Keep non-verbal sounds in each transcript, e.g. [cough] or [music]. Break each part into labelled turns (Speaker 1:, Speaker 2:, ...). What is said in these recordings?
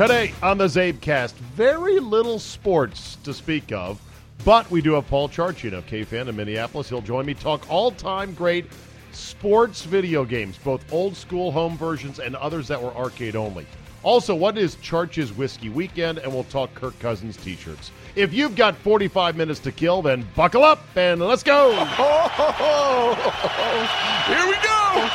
Speaker 1: Today on the CzabeCast, very little sports to speak of, but we do have Paul Charchian of KFan in Minneapolis. He'll join me talk all-time great sports video games, both old school home versions and others that were arcade only. Also, what is Charch's Whiskey Weekend? And we'll talk Kirk Cousins t-shirts. If you've got 45 minutes to kill, then buckle up and let's go. [laughs]
Speaker 2: Here we go.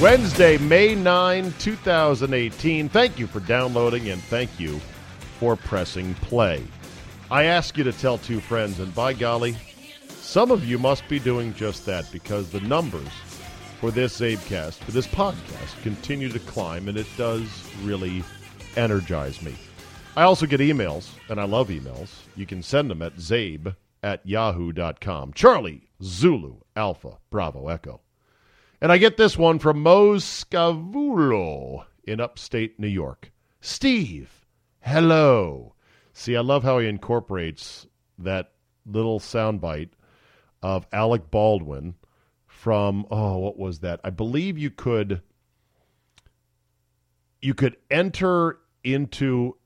Speaker 1: Wednesday, May 9, 2018. Thank you for downloading and thank you for pressing play. I ask you to tell two friends, and by golly, some of you must be doing just that because the numbers for this CzabeCast, for this podcast, continue to climb, and it does really energize me. I also get emails, and I love emails. You can send them at czabe at yahoo.com. Charlie, Zulu, Alpha, Bravo, Echo. And I get this one from Mose Scavulo in upstate New York. Steve, hello. See, I love how he incorporates that little soundbite of Alec Baldwin from oh, what was that? I believe you could you could enter into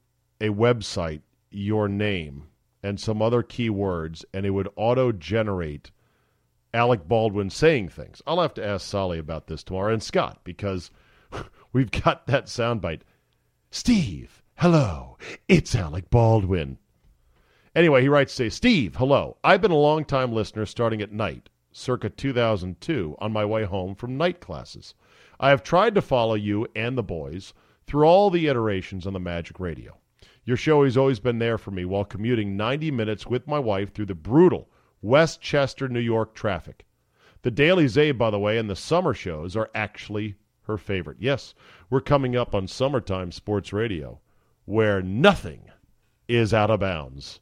Speaker 1: a website your name and some other keywords and it would auto generate Alec Baldwin saying things. I'll have to ask Solly about this tomorrow and Scott because [laughs] we've got that soundbite. Steve, hello, it's Alec Baldwin. Anyway, he writes to say, Steve, hello. I've been a long time listener starting at night, circa 2002, on my way home from night classes. I have tried to follow you and the boys through all the iterations on the Magic Radio. Your show has always been there for me while commuting 90 minutes with my wife through the brutal Westchester, New York traffic. The Daily Czabe, by the way, and the summer shows are actually her favorite. Yes, we're coming up on summertime sports radio, where nothing is out of bounds.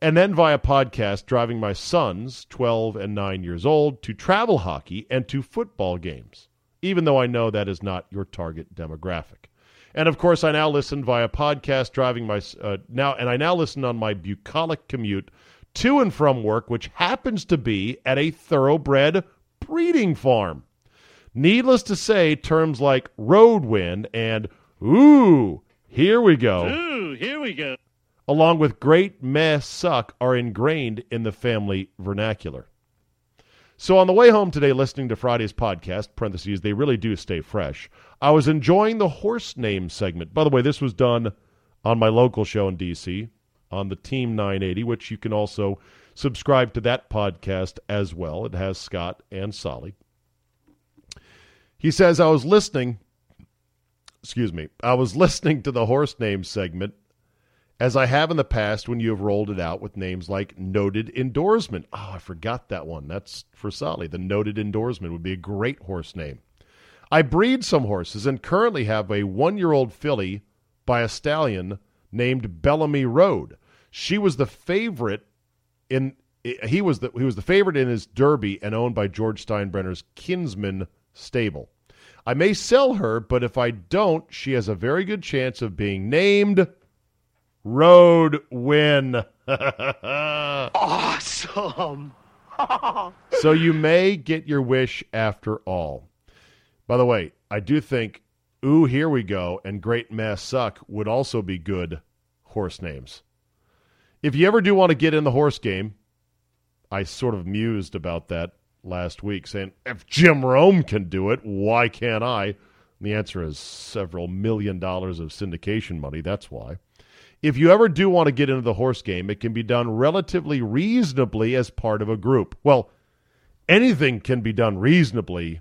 Speaker 1: And then via podcast, driving my sons, 12 and 9 years old, to travel hockey and to football games, even though I know that is not your target demographic. And of course, I now listen via podcast, driving my uh, now, and I now listen on my bucolic commute to and from work, which happens to be at a thoroughbred breeding farm. Needless to say, terms like road wind and ooh, here we go.
Speaker 2: Ooh, here we go.
Speaker 1: Along with great meh suck are ingrained in the family vernacular. So on the way home today, listening to Friday's podcast, parentheses, they really do stay fresh. I was enjoying the horse name segment. By the way, this was done on my local show in D.C on the Team 980, which you can also subscribe to that podcast as well. It has Scott and Solly. He says, I was listening, excuse me, I was [laughs] listening to the horse name segment as I have in the past when you have rolled it out with names like Noted Endorsement. Oh, I forgot that one. That's for Solly. The Noted Endorsement would be a great horse name. I breed some horses and currently have a one year old filly by a stallion named Bellamy Road. She was the favorite in he was the he was the favorite in his Derby and owned by George Steinbrenner's Kinsman stable. I may sell her, but if I don't, she has a very good chance of being named Road Win. [laughs]
Speaker 2: awesome. [laughs]
Speaker 1: so you may get your wish after all. By the way, I do think Ooh, here we go, and Great Mass Suck would also be good horse names. If you ever do want to get in the horse game, I sort of mused about that last week, saying, if Jim Rome can do it, why can't I? And the answer is several million dollars of syndication money. That's why. If you ever do want to get into the horse game, it can be done relatively reasonably as part of a group. Well, anything can be done reasonably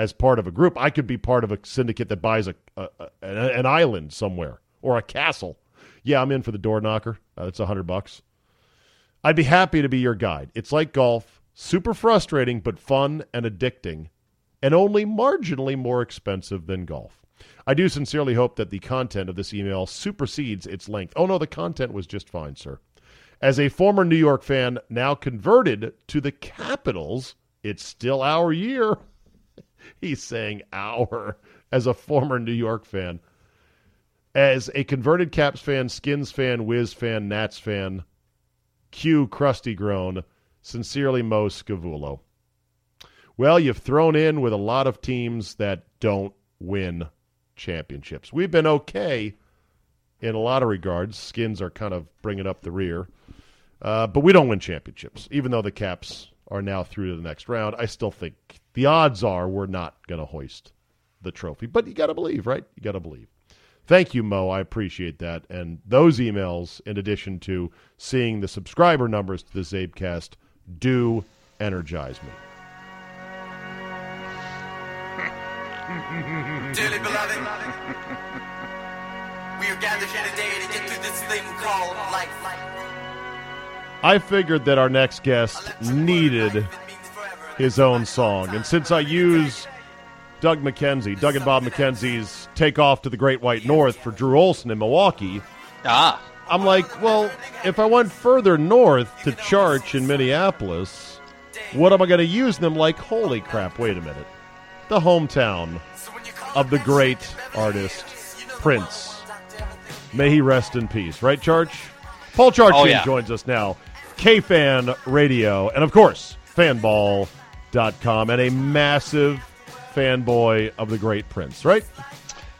Speaker 1: as part of a group. I could be part of a syndicate that buys a, a, a an island somewhere or a castle. Yeah, I'm in for the door knocker. Uh, a hundred bucks. I'd be happy to be your guide. It's like golf, super frustrating but fun and addicting, and only marginally more expensive than golf. I do sincerely hope that the content of this email supersedes its length. Oh no, the content was just fine, sir. As a former New York fan, now converted to the Capitals, it's still our year. [laughs] [laughs] He's saying our [laughs] as a former New York fan. As a converted Caps fan, Skins fan, Wiz fan, Nats fan, Q crusty groan, sincerely Mo Scavullo. Well, you've thrown in with a lot of teams that don't win championships. We've been okay in a lot of regards. Skins are kind of bringing up the rear. Uh, but we don't win championships. Even though the Caps are now through to the next round, I still think the odds are we're not going to hoist the trophy. But you got to believe, right? You got to believe. Thank you, Mo. I appreciate that. And those emails, in addition to seeing the subscriber numbers to the CzabeCast, do energize me. [laughs]
Speaker 3: Dearly beloved, we are gathered here today to get through this thing called life.
Speaker 1: I figured that our next guest needed his own song. And since I use Doug McKenzie, Doug and Bob McKenzie's Take Off to the Great White North for Drew Olson in Milwaukee,
Speaker 4: Ah,
Speaker 1: I'm like, well, if I went further north to Charch in Minneapolis, what am I going to use? them like, holy crap, wait a minute. The hometown of the great artist, Prince. May he rest in peace, right, Charch? Paul Charch
Speaker 4: Oh, yeah.
Speaker 1: joins us now. K-Fan Radio, and of course, fanball.com, and a massive fanboy of the great Prince, right?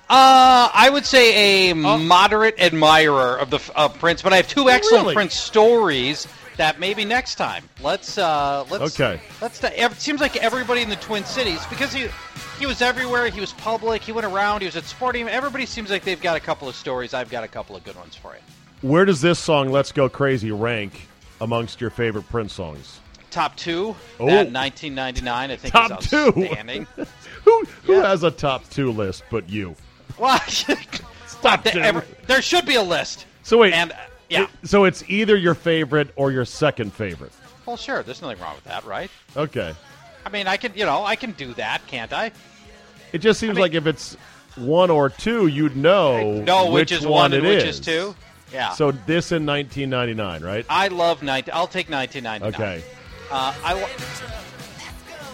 Speaker 4: uh, I would say a moderate admirer of the uh, Prince, but I have two excellent
Speaker 1: Really?
Speaker 4: Prince stories that maybe next time. Let's uh, let's
Speaker 1: Okay.
Speaker 4: Let's. It seems like everybody in the Twin Cities because he he was everywhere. He was public. He went around. He was at sporting. Everybody seems like they've got a couple of stories. I've got a couple of good ones for you.
Speaker 1: Where does this song, Let's Go Crazy, rank amongst your favorite Prince songs?
Speaker 4: Top two.
Speaker 1: Oh.
Speaker 4: That 1999. I think
Speaker 1: Top
Speaker 4: is
Speaker 1: two. [laughs] Who who
Speaker 4: Yeah.
Speaker 1: has a top two list but you?
Speaker 4: well, [laughs]
Speaker 1: Stop,
Speaker 4: there,
Speaker 1: Jim.
Speaker 4: there should be a list.
Speaker 1: So wait,
Speaker 4: And uh, yeah.
Speaker 1: it- so it's either your favorite or your second favorite.
Speaker 4: Well, sure. There's nothing wrong with that, right?
Speaker 1: Okay.
Speaker 4: I mean, I can, you know, I can do that, can't I?
Speaker 1: It just seems
Speaker 4: mean-
Speaker 1: like if it's one or two, you'd know
Speaker 4: No, which, is one and
Speaker 1: it
Speaker 4: which
Speaker 1: is.
Speaker 4: is two. Yeah.
Speaker 1: So this in 1999, right?
Speaker 4: I love 19. I'll take 1999.
Speaker 1: Okay.
Speaker 4: Uh, I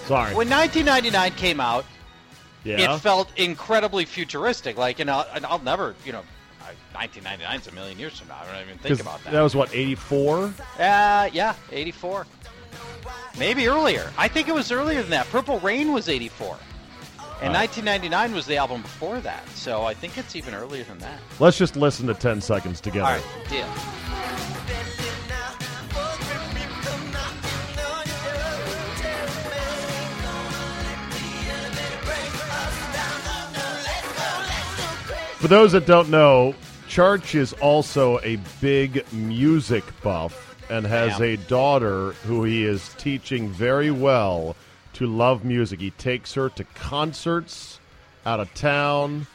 Speaker 1: Sorry.
Speaker 4: when 1999 came out,
Speaker 1: yeah.
Speaker 4: it felt incredibly futuristic. Like, you know, and I'll never, you know, 1999 is a million years from now. I don't even think about that.
Speaker 1: that was what 84.
Speaker 4: Uh, yeah, 84. Maybe earlier. I think it was earlier than that. Purple Rain was 84. And 1999 was the album before that. So I think it's even earlier than that.
Speaker 1: Let's just listen to 10 seconds together.
Speaker 4: All right, deal.
Speaker 1: For those that don't know, Charch is also a big music buff and has
Speaker 4: Yeah.
Speaker 1: a daughter who he is teaching very well to love music. He takes her to concerts out of town.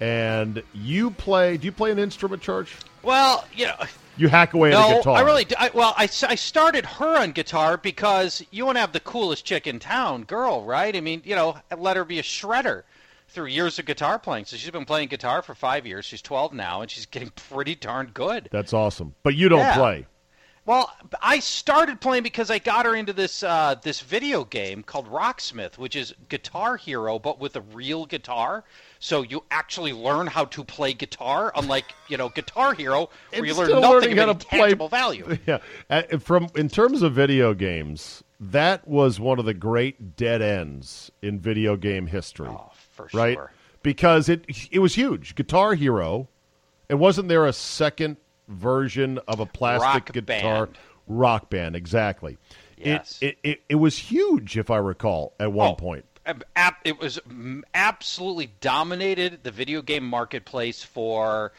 Speaker 1: And you play? Do you play an instrument, Charch?
Speaker 4: Well, you know,
Speaker 1: You hack away at a guitar.
Speaker 4: I really. I, well, I, I started her on guitar because you want to have the coolest chick in town, girl, right? I mean, you know, let her be a shredder through years of guitar playing. So she's been playing guitar for five years. She's 12 now, and she's getting [laughs] pretty darn good.
Speaker 1: That's awesome. But you don't
Speaker 4: Yeah.
Speaker 1: play.
Speaker 4: Well, I started playing because I got her into this uh, this video game called Rocksmith, which is Guitar Hero but with a real guitar. So you actually learn how to play guitar, unlike you know Guitar Hero, where you learn nothing of
Speaker 1: how
Speaker 4: any
Speaker 1: to play-
Speaker 4: tangible value. [laughs]
Speaker 1: Yeah, Uh, from in terms of video games, that was one of the great dead ends in video game history.
Speaker 4: Oh, for
Speaker 1: right?
Speaker 4: sure.
Speaker 1: Because it it was huge. Guitar Hero, and wasn't there a second version of a plastic
Speaker 4: Rock
Speaker 1: guitar
Speaker 4: Band.
Speaker 1: rock band? Exactly.
Speaker 4: Yes.
Speaker 1: It, it it it was huge, if I recall, at one
Speaker 4: Oh,
Speaker 1: point.
Speaker 4: it was absolutely dominated the video game marketplace for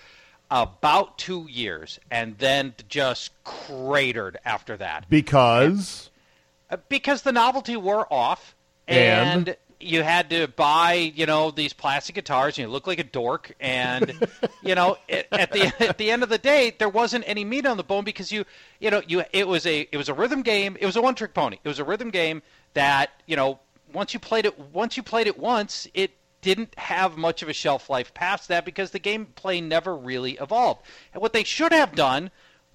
Speaker 4: about two years, and then just cratered after that.
Speaker 1: Because
Speaker 4: Uh, because the novelty wore off
Speaker 1: And?
Speaker 4: You had to buy, you know, these plastic guitars, and you look like a dork. And [laughs] you know, it, at the at the end of the day, there wasn't any meat on the bone because you, you know, you it was a it was a rhythm game. It was a one trick pony. It was a rhythm game that you know once you played it once you played it once, it didn't have much of a shelf life past that because the gameplay never really evolved. And what they should have done,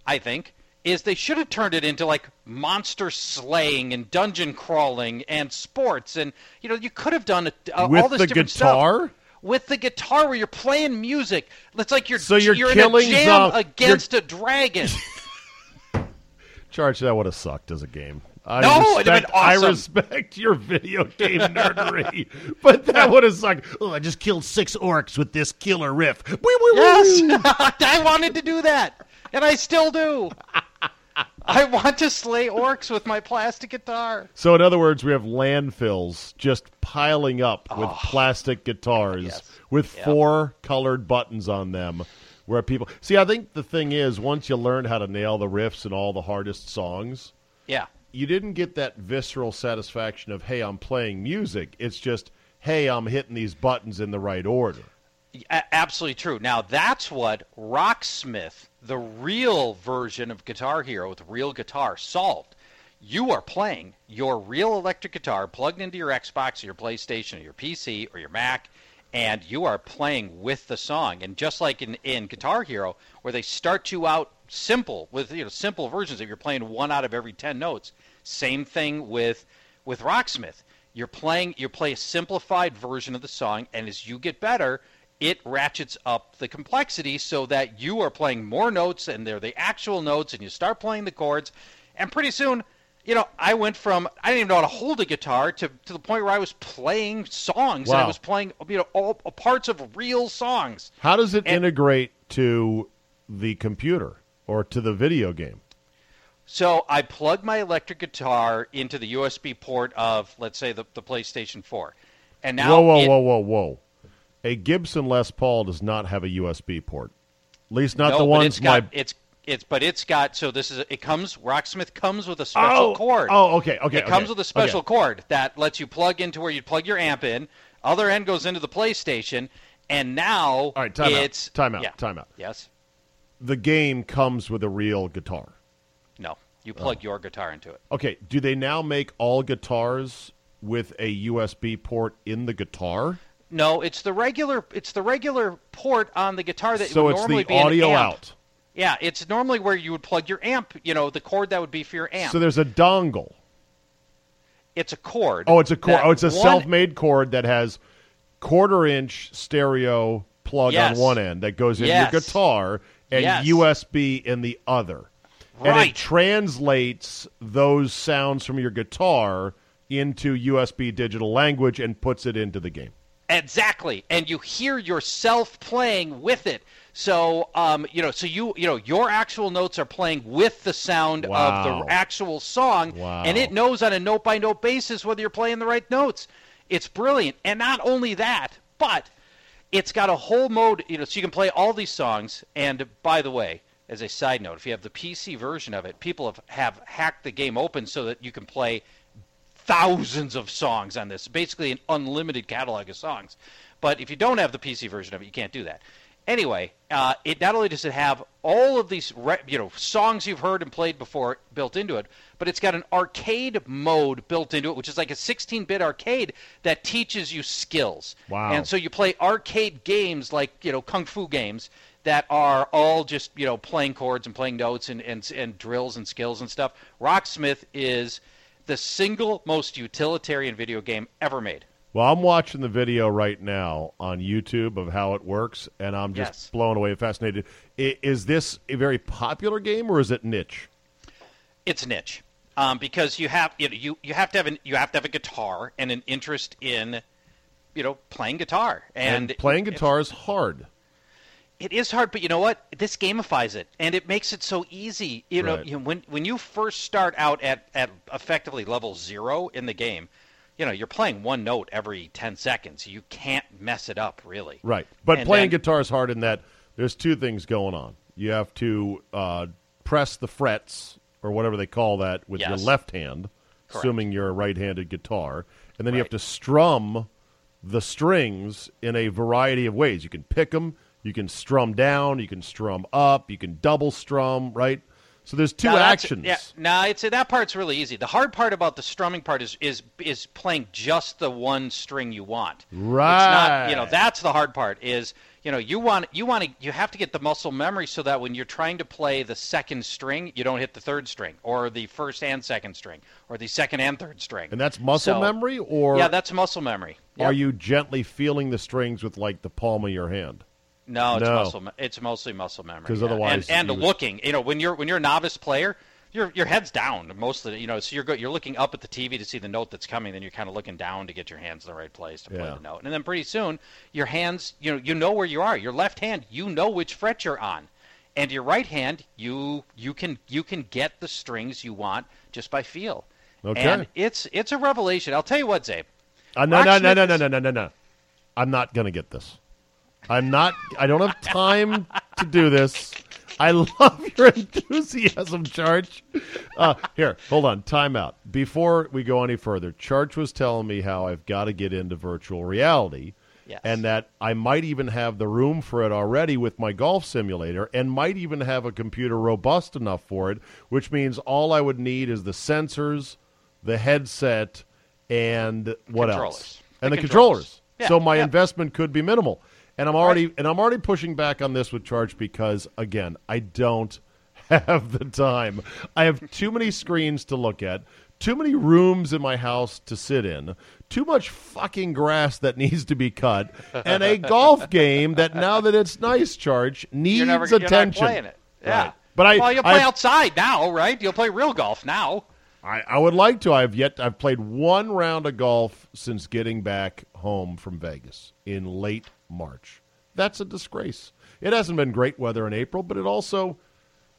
Speaker 4: I think, is they should have turned it into like monster slaying and dungeon crawling and sports and you know you could have done a, uh,
Speaker 1: With
Speaker 4: all this
Speaker 1: the
Speaker 4: different
Speaker 1: guitar?
Speaker 4: stuff with the guitar where you're playing music. It's like you're
Speaker 1: So you're
Speaker 4: in
Speaker 1: killing
Speaker 4: a jam against a dragon. [laughs]
Speaker 1: Charch that would have sucked as a game. I
Speaker 4: No,
Speaker 1: respect,
Speaker 4: been awesome.
Speaker 1: I respect your video game nerdery, [laughs] but that would have sucked. Oh, I just killed six orcs with this killer riff.
Speaker 4: Yes, [laughs] I wanted to do that, and I still do. I want to slay orcs with my plastic guitar.
Speaker 1: So, in other words, we have landfills just piling up with oh. plastic guitars
Speaker 4: Oh. Yes.
Speaker 1: with
Speaker 4: Yep.
Speaker 1: four colored buttons on them. Where people see, I think the thing is, once you learn how to nail the riffs and all the hardest songs,
Speaker 4: Yeah.
Speaker 1: you didn't get that visceral satisfaction of, hey, I'm playing music. It's just, hey, I'm hitting these buttons in the right order.
Speaker 4: A- absolutely true. Now that's what Rocksmith, the real version of Guitar Hero with real guitar, solved. You are playing your real electric guitar plugged into your Xbox or your PlayStation or your PC or your Mac, and you are playing with the song. And just like in, in Guitar Hero, where they start you out simple with you know simple versions if you're playing one out of every ten notes. Same thing with with Rocksmith. You're playing you play a simplified version of the song, and as you get better, it ratchets up the complexity so that you are playing more notes and they're the actual notes, and you start playing the chords, and pretty soon. You know, I went from I didn't even know how to hold a guitar to, to the point where I was playing songs and I was playing you know all parts of real songs.
Speaker 1: How does it
Speaker 4: And-
Speaker 1: integrate to the computer or to the video game?
Speaker 4: So I plug my electric guitar into the USB port of, let's say, the, the PlayStation 4, and now
Speaker 1: whoa, whoa,
Speaker 4: it-
Speaker 1: whoa, whoa, whoa! A Gibson Les Paul does not have a USB port. At least not
Speaker 4: no,
Speaker 1: the ones
Speaker 4: it's got,
Speaker 1: my.
Speaker 4: it's it's but it's got so this is it comes Rocksmith comes with a special
Speaker 1: oh,
Speaker 4: cord.
Speaker 1: Oh, okay, okay.
Speaker 4: it comes with a special
Speaker 1: okay.
Speaker 4: cord that lets you plug into where you plug your amp in. Other end goes into the PlayStation, and now
Speaker 1: All right, time
Speaker 4: it's
Speaker 1: out. Time out.
Speaker 4: yeah.
Speaker 1: Time out.
Speaker 4: Yes.
Speaker 1: The game comes with a real guitar.
Speaker 4: No. You
Speaker 1: Oh.
Speaker 4: plug your guitar into it.
Speaker 1: Okay, do they now make all guitars with a USB port in the guitar?
Speaker 4: No, it's the regular. It's the regular port on the guitar that
Speaker 1: so
Speaker 4: would
Speaker 1: it's
Speaker 4: normally
Speaker 1: the
Speaker 4: be
Speaker 1: audio out.
Speaker 4: Yeah, it's normally where you would plug your amp. You know, the cord that would be for your amp.
Speaker 1: So there's a dongle.
Speaker 4: it's a cord.
Speaker 1: Oh, it's a cord. Oh, it's a
Speaker 4: one-
Speaker 1: self-made cord that has quarter inch stereo plug
Speaker 4: Yes.
Speaker 1: on one end that goes in
Speaker 4: Yes.
Speaker 1: your guitar and
Speaker 4: Yes.
Speaker 1: USB in the other. And it translates those sounds from your guitar into USB digital language and puts it into the game.
Speaker 4: Exactly, and you hear yourself playing with it. So, um, you know, so you, you know, your actual notes are playing with the sound
Speaker 1: Wow.
Speaker 4: of the actual song,
Speaker 1: Wow.
Speaker 4: and it knows on a note by note basis whether you're playing the right notes. It's brilliant, and not only that, but it's got a whole mode, you know, so you can play all these songs. And by the way, as a side note, if you have the PC version of it, people have, have hacked the game open so that you can play thousands of songs on this. Basically, an unlimited catalog of songs. But if you don't have the PC version of it, you can't do that. Anyway, uh, it not only does it have all of these re- you know songs you've heard and played before built into it, but it's got an arcade mode built into it, which is like a 16-bit arcade that teaches you skills.
Speaker 1: Wow.
Speaker 4: And so you play arcade games like you know kung fu games that are all just you know playing chords and playing notes and and, and drills and skills and stuff. Rocksmith is the single most utilitarian video game ever made.
Speaker 1: Well, I'm watching the video right now on YouTube of how it works, and I'm just
Speaker 4: Yes.
Speaker 1: blown away, fascinated. I- Is this a very popular game, or is it niche?
Speaker 4: It's niche um, because you have you, know, you you have to have an, you have to have a guitar and an interest in you know playing guitar and,
Speaker 1: playing
Speaker 4: it-
Speaker 1: guitar is hard.
Speaker 4: It is hard, but you know what? This gamifies it, and it makes it so easy. You know,
Speaker 1: Right.
Speaker 4: you know, when when you first start out at, at effectively level zero in the game, you know you're playing one note every ten seconds. You can't mess it up, really.
Speaker 1: Right. But
Speaker 4: And
Speaker 1: playing
Speaker 4: then-
Speaker 1: guitar is hard in that there's two things going on. You have to uh, press the frets, or whatever they call that, with your left hand. assuming you're a right-handed guitar, and then you have to strum the strings in a variety of ways. You can pick them, you can strum down, you can strum up, you can double strum, right? So there's two actions.
Speaker 4: Yeah, no, it's that part's really easy. The hard part about the strumming part is is is playing just the one string you want. Right. It's not, you know, that's the hard part. Is you know you want you want to you have to get the muscle memory so that when you're trying to play the second string, you don't hit the third string or the first and second string or the second and third string.
Speaker 1: And that's muscle
Speaker 4: So-
Speaker 1: memory, or
Speaker 4: yeah, that's muscle memory.
Speaker 1: are you gently feeling the strings with like the palm of your hand?
Speaker 4: No, it's
Speaker 1: No.
Speaker 4: muscle. It's mostly muscle memory.
Speaker 1: 'Cause
Speaker 4: yeah.
Speaker 1: otherwise
Speaker 4: and, and looking, you know, when you're when you're a novice player, your your head's down most of the, you know, so you're go, you're looking up at the TV to see the note that's coming, then you're kind of looking down to get your hands in the right place to play the note, and then pretty soon your hands, you know, you know where you are. Your left hand, you know which fret you're on, and your right hand, you you can you can get the strings you want just by feel.
Speaker 1: Okay.
Speaker 4: And it's it's a revelation. I'll tell you what, Czabe.
Speaker 1: Uh, no, no, no, no, no, no, no, no, no. I'm not going to get this. I'm not. I don't have time to do this. I love [laughs] your enthusiasm, Charch. Uh, here, hold on. Time out. Before we go any further, Charch was telling me how I've got to get into virtual reality.
Speaker 4: Yes.
Speaker 1: And that I might even have the room for it already with my golf simulator and might even have a computer robust enough for it, which means all I would need is the sensors, the headset, and what else? And
Speaker 4: The
Speaker 1: the, controllers.
Speaker 4: controllers. Yeah,
Speaker 1: so my
Speaker 4: yeah.
Speaker 1: investment could be minimal. And I'm already and I'm already pushing back on this with Charch because again, I don't [laughs] have the time. I have too many screens to look at, too many rooms in my house to sit in, too much fucking grass that [laughs] needs to be cut, and a [laughs] golf game that now that it's nice, Charch needs
Speaker 4: You're never
Speaker 1: attention.
Speaker 4: playing it. Yeah.
Speaker 1: Right. But I
Speaker 4: well, you'll play
Speaker 1: I-
Speaker 4: outside now, right? You'll play real golf now.
Speaker 1: I, I would like to. I've yet I've played one round of golf since getting back home from Vegas in late March. That's a disgrace. It hasn't been great weather in April, but it also,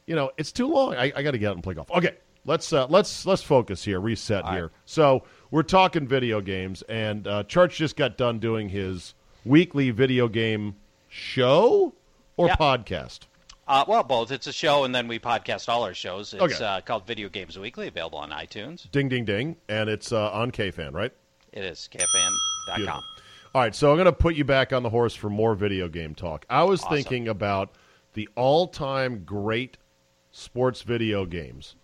Speaker 1: you know, it's too long. I, I got to get out and play golf. Okay, let's uh, let's let's focus here. Reset here. So we're talking video games, and uh, Charch just got done doing his weekly video game show or
Speaker 4: Yeah.
Speaker 1: podcast.
Speaker 4: Uh, well, both. It's a show, and then we podcast all our shows. It's
Speaker 1: Okay.
Speaker 4: uh, called Video Games Weekly, available on iTunes.
Speaker 1: Ding ding ding, and it's uh, on KFan, right?
Speaker 4: It is
Speaker 1: Beautiful.
Speaker 4: kfan.com.
Speaker 1: All right, so I'm going to put you back on the horse for more video game talk. I was
Speaker 4: Awesome.
Speaker 1: thinking about the all-time great sports video games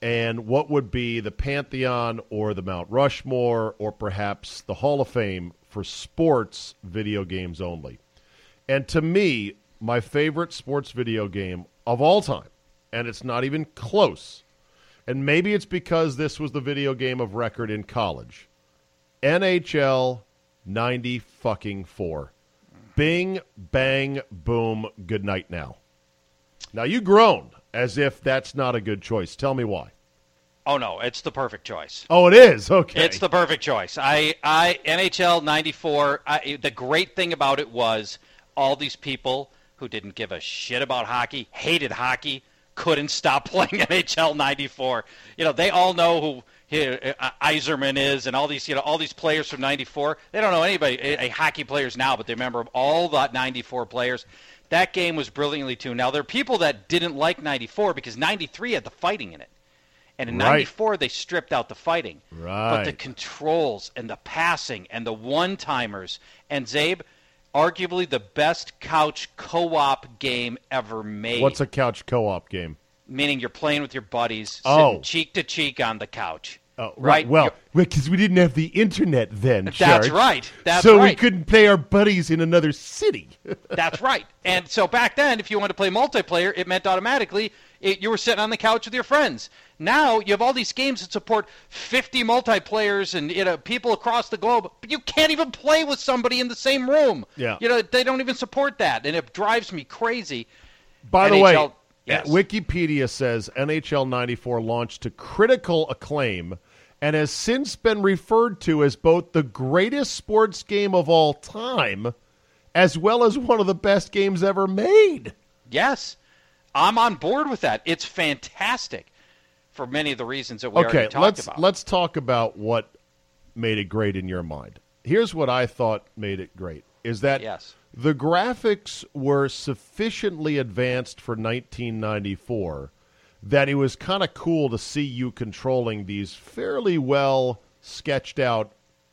Speaker 1: and what would be the pantheon or the Mount Rushmore or perhaps the Hall of Fame for sports video games only. And to me, my favorite sports video game of all time, and it's not even close. And maybe it's because this was the video game of record in college. NHL 90 fucking 4. Bing, bang, boom, good night now. Now you groan as if that's not a good choice. Tell me why.
Speaker 4: Oh no, it's the perfect choice.
Speaker 1: Oh, it is. Okay.
Speaker 4: It's the perfect choice. I, I NHL '94. I, the great thing about it was all these people who didn't give a shit about hockey, hated hockey, couldn't stop [laughs] playing NHL '94. You know, they all know who uh, Yzerman is, and all these, you know, all these players from '94. They don't know anybody, a, a hockey players now, but they remember all the '94 players. That game was brilliantly tuned. Now there are people that didn't like '94 because '93 had the fighting in it. And in
Speaker 1: Right.
Speaker 4: '94, they stripped out the fighting. Right. But the controls and the passing and the one timers and Czabe, arguably the best couch co op game ever made.
Speaker 1: What's a couch co-op game?
Speaker 4: Meaning you're playing with your buddies,
Speaker 1: Oh.
Speaker 4: cheek to cheek on the couch.
Speaker 1: Oh,
Speaker 4: right.
Speaker 1: Well, because we didn't have the internet then.
Speaker 4: That's
Speaker 1: Charch.
Speaker 4: right. That's
Speaker 1: so we couldn't play our buddies in another city.
Speaker 4: That's right. And so back then, if you wanted to play multiplayer, it meant automatically it, you were sitting on the couch with your friends. Now you have all these games that support 50 multiplayers and you know people across the globe, but you can't even play with somebody in the same room.
Speaker 1: Yeah.
Speaker 4: You know they don't even support that, and it drives me crazy.
Speaker 1: By the way,
Speaker 4: yes.
Speaker 1: Wikipedia says NHL 94 launched to critical acclaim and has since been referred to as both the greatest sports game of all time as well as one of the best games ever made.
Speaker 4: Yes, I'm on board with that. It's fantastic for many of the reasons that we
Speaker 1: okay,
Speaker 4: already talked
Speaker 1: let's
Speaker 4: about.
Speaker 1: let's talk about what made it great in your mind. Here's what I thought made it great is that
Speaker 4: Yes.
Speaker 1: the graphics were sufficiently advanced for 1994 that it was kind of cool to see you controlling these fairly well sketched out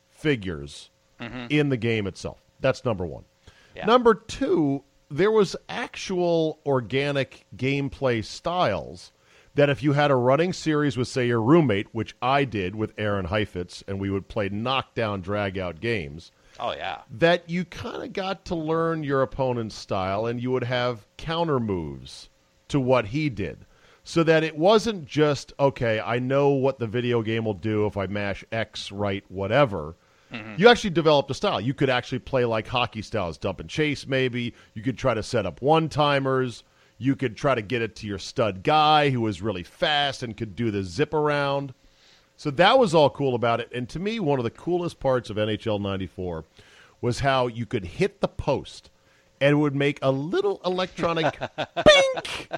Speaker 1: figures mm-hmm. in the game itself. That's number one.
Speaker 4: Yeah.
Speaker 1: Number two, there was actual organic gameplay styles that if you had a running series with, say, your roommate, which I did with Aaron Heifetz, and we would play knockdown, drag out games,
Speaker 4: Oh yeah.
Speaker 1: that you kind of got to learn your opponent's style and you would have counter moves to what he did. So that it wasn't just, okay, I know what the video game will do if I mash X right, whatever. Mm-hmm. You actually developed a style. You could actually play like hockey styles, dump and chase, maybe. You could try to set up one timers. You could try to get it to your stud guy who was really fast and could do the zip around. So that was all cool about it. And to me, one of the coolest parts of NHL 94 was how you could hit the post and it would make a little electronic [laughs] bink.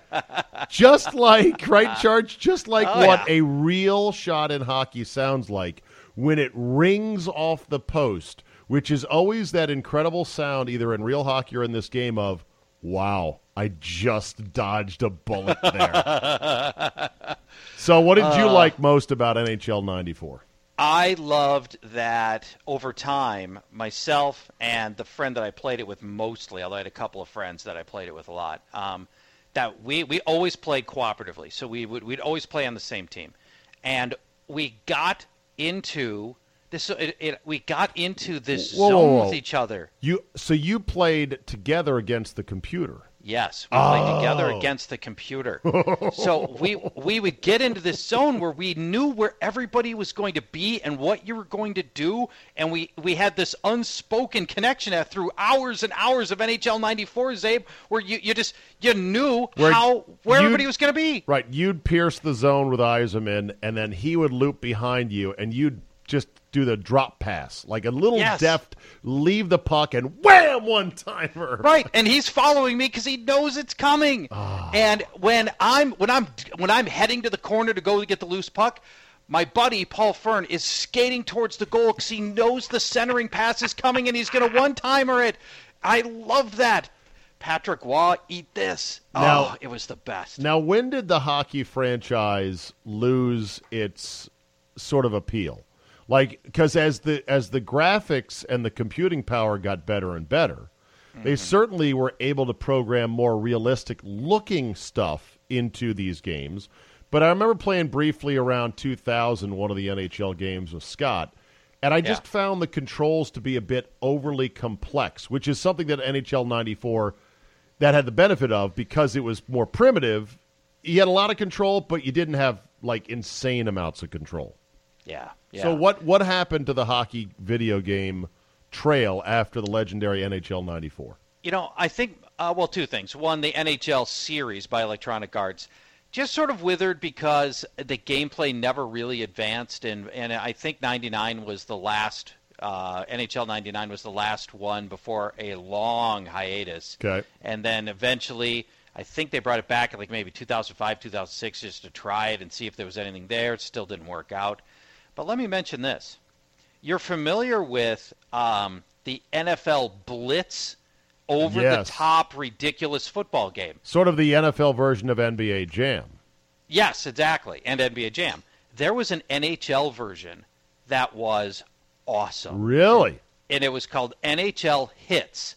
Speaker 1: Just like, right, ah. Charch? Just like
Speaker 4: Oh,
Speaker 1: what
Speaker 4: yeah.
Speaker 1: a real shot in hockey sounds like when it rings off the post, which is always that incredible sound, either in real hockey or in this game, of, wow, I just dodged a bullet there. [laughs] so, what did
Speaker 4: Uh.
Speaker 1: you like most about NHL 94?
Speaker 4: I loved that over time, myself and the friend that I played it with mostly, although I had a couple of friends that I played it with a lot, um, that we, we always played cooperatively. So we would we'd always play on the same team, and we got into this. It, it, we got into this
Speaker 1: Whoa, whoa,
Speaker 4: zone
Speaker 1: whoa.
Speaker 4: with each other.
Speaker 1: You so you played together against the computer.
Speaker 4: Yes, we played together
Speaker 1: Oh.
Speaker 4: against the computer. [laughs] so we we would get into this zone where we knew where everybody was going to be and what you were going to do, and we we had this unspoken connection that through hours and hours of NHL '94, Czabe, where you, you just you knew
Speaker 1: Where
Speaker 4: how where everybody was going to be.
Speaker 1: Right, you'd pierce the zone with Yzerman, and then he would loop behind you, and you'd just do the drop pass, like a little
Speaker 4: Yes.
Speaker 1: deft, leave the puck, and wham, one timer.
Speaker 4: Right, and he's following me because he knows it's coming. Ah. And when I'm when I'm when I'm heading to the corner to go to get the loose puck, my buddy Paul Fern is skating towards the goal because he knows the centering pass is coming and he's going to one timer it. I love that. Patrick Roy, eat this.
Speaker 1: Now-
Speaker 4: oh, it was the best.
Speaker 1: Now, when did the hockey franchise lose its sort of appeal? Like, because as the as the graphics and the computing power got better and better, they mm-hmm. certainly were able to program more realistic looking stuff into these games. But I remember playing briefly around 2000 one of the NHL games with Scott, and I just
Speaker 4: Yeah.
Speaker 1: found the controls to be a bit overly complex, which is something that NHL 94 that had the benefit of because it was more primitive. You had a lot of control, but you didn't have like insane amounts of control.
Speaker 4: Yeah, yeah.
Speaker 1: So what what happened to the hockey video game trail after the legendary NHL 94?
Speaker 4: You know, I think uh, well, two things. One, the NHL series by Electronic Arts just sort of withered because the gameplay never really advanced, and and I think '99 was the last. Uh, NHL '99 was the last one before a long hiatus.
Speaker 1: Okay.
Speaker 4: And then eventually, I think they brought it back in like maybe 2005, 2006, just to try it and see if there was anything there. It still didn't work out. But let me mention this: you're familiar with um, the NFL Blitz over
Speaker 1: Yes.
Speaker 4: the top ridiculous football game.
Speaker 1: Sort of the NFL version of NBA Jam.
Speaker 4: Yes, exactly. And NBA Jam. There was an NHL version that was awesome.
Speaker 1: Really?
Speaker 4: And it was called NHL Hitz.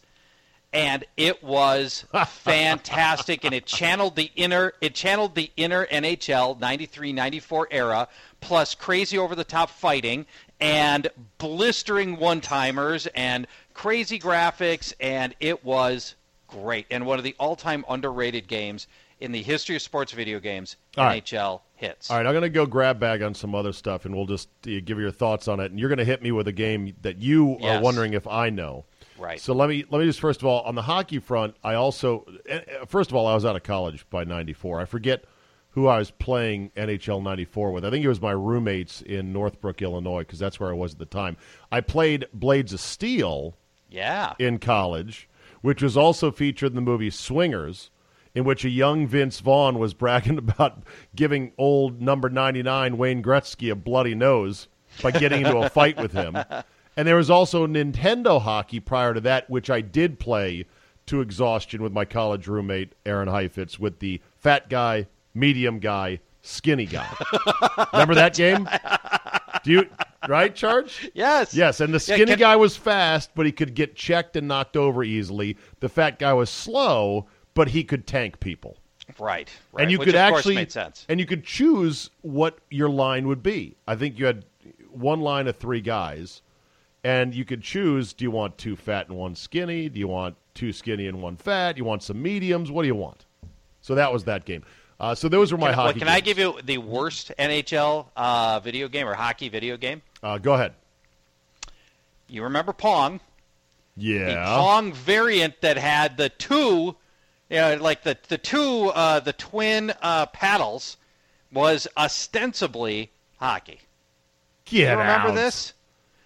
Speaker 4: And it was fantastic and it channeled the inner it channeled the inner NHL 93-94 era plus crazy over the top fighting and blistering one-timers and crazy graphics and it was great and one of the all-time underrated games in the history of sports video games
Speaker 1: All right.
Speaker 4: NHL Hitz.
Speaker 1: All right, I'm going to go grab bag on some other stuff, and we'll just uh, give your thoughts on it. And you're going to hit me with a game that you are wondering if I know.
Speaker 4: Right.
Speaker 1: So let me let me just first of all on the hockey front, I also eh, eh, first of all I was out of college by '94. I forget who I was playing NHL '94 with. I think it was my roommates in Northbrook, Illinois, because that's where I was at the time. I played Blades of Steel
Speaker 4: yeah.
Speaker 1: in college, which was also featured in the movie Swingers, in which a young Vince Vaughn was [laughs] bragging about giving old number 99 Wayne Gretzky a bloody nose by getting into a fight with him. [laughs] And there was also Nintendo hockey prior to that, which I did play to exhaustion with my college roommate, Aaron Heifetz, with the fat guy medium guy, skinny guy. [laughs] Remember that game? Do you right, Charch?
Speaker 4: Yes.
Speaker 1: Yes, and the
Speaker 4: Yeah,
Speaker 1: skinny
Speaker 4: can-
Speaker 1: guy was fast, but he could get checked and knocked over easily. The fat guy was slow, but he could tank people.
Speaker 4: Right. right.
Speaker 1: And you
Speaker 4: Which
Speaker 1: could actually
Speaker 4: course made sense.
Speaker 1: and you could choose what your line would be. I think you had one line of three guys, and you could choose: do you want two fat and one skinny? Do you want two skinny and one fat? You want some mediums? What do you want? So that was that game. Uh, so those were my
Speaker 4: Can, well,
Speaker 1: hockey.
Speaker 4: can I give you the worst NHL uh, video game or hockey video game?
Speaker 1: Uh, go ahead.
Speaker 4: You remember Pong? The
Speaker 1: Yeah.
Speaker 4: Pong variant that had the two, you know, like the the two uh, the twin uh, paddles was ostensibly hockey.
Speaker 1: Get
Speaker 4: you remember
Speaker 1: out.
Speaker 4: this?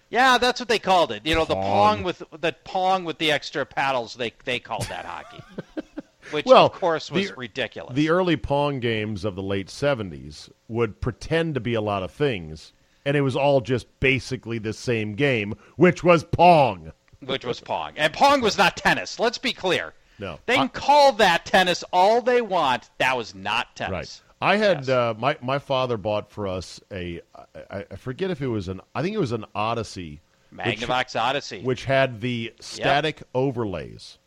Speaker 4: Yeah, that's what they called it. You know, the
Speaker 1: Pong.
Speaker 4: pong with the pong with the extra paddles. They they called that hockey, [laughs] which
Speaker 1: Well,
Speaker 4: of course was
Speaker 1: the-
Speaker 4: ridiculous.
Speaker 1: The early Pong games of the late 70s would pretend to be a lot of things, and it was all just basically the same game, which was Pong.
Speaker 4: which was Pong. And Pong was not tennis. Let's be clear.
Speaker 1: No.
Speaker 4: They can
Speaker 1: I-
Speaker 4: call that tennis all they want. That was not tennis.
Speaker 1: Right. I had
Speaker 4: Yes.
Speaker 1: uh, my my father bought for us a I, I forget if it was an I think it was an Odyssey, which,
Speaker 4: Magnavox Odyssey.
Speaker 1: which had the static overlays.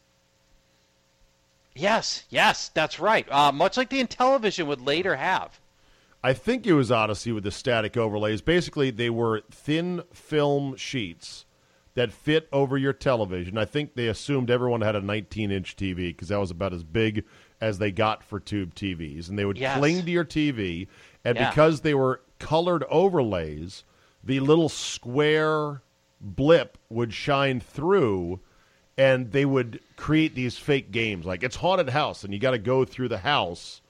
Speaker 4: yes, yes, that's right. Uh, much like the Intellivision would later have.
Speaker 1: I think it was Odyssey with the static overlays. Basically, they were thin film sheets that fit over your television. I think they assumed everyone had a 19 inch TV because that was about as big as they got for tube TVs. And they would
Speaker 4: Yes.
Speaker 1: cling to your TV. And
Speaker 4: Yeah.
Speaker 1: because they were colored overlays, the little square blip would shine through and they would create these fake games like it's haunted house and you got to go through the house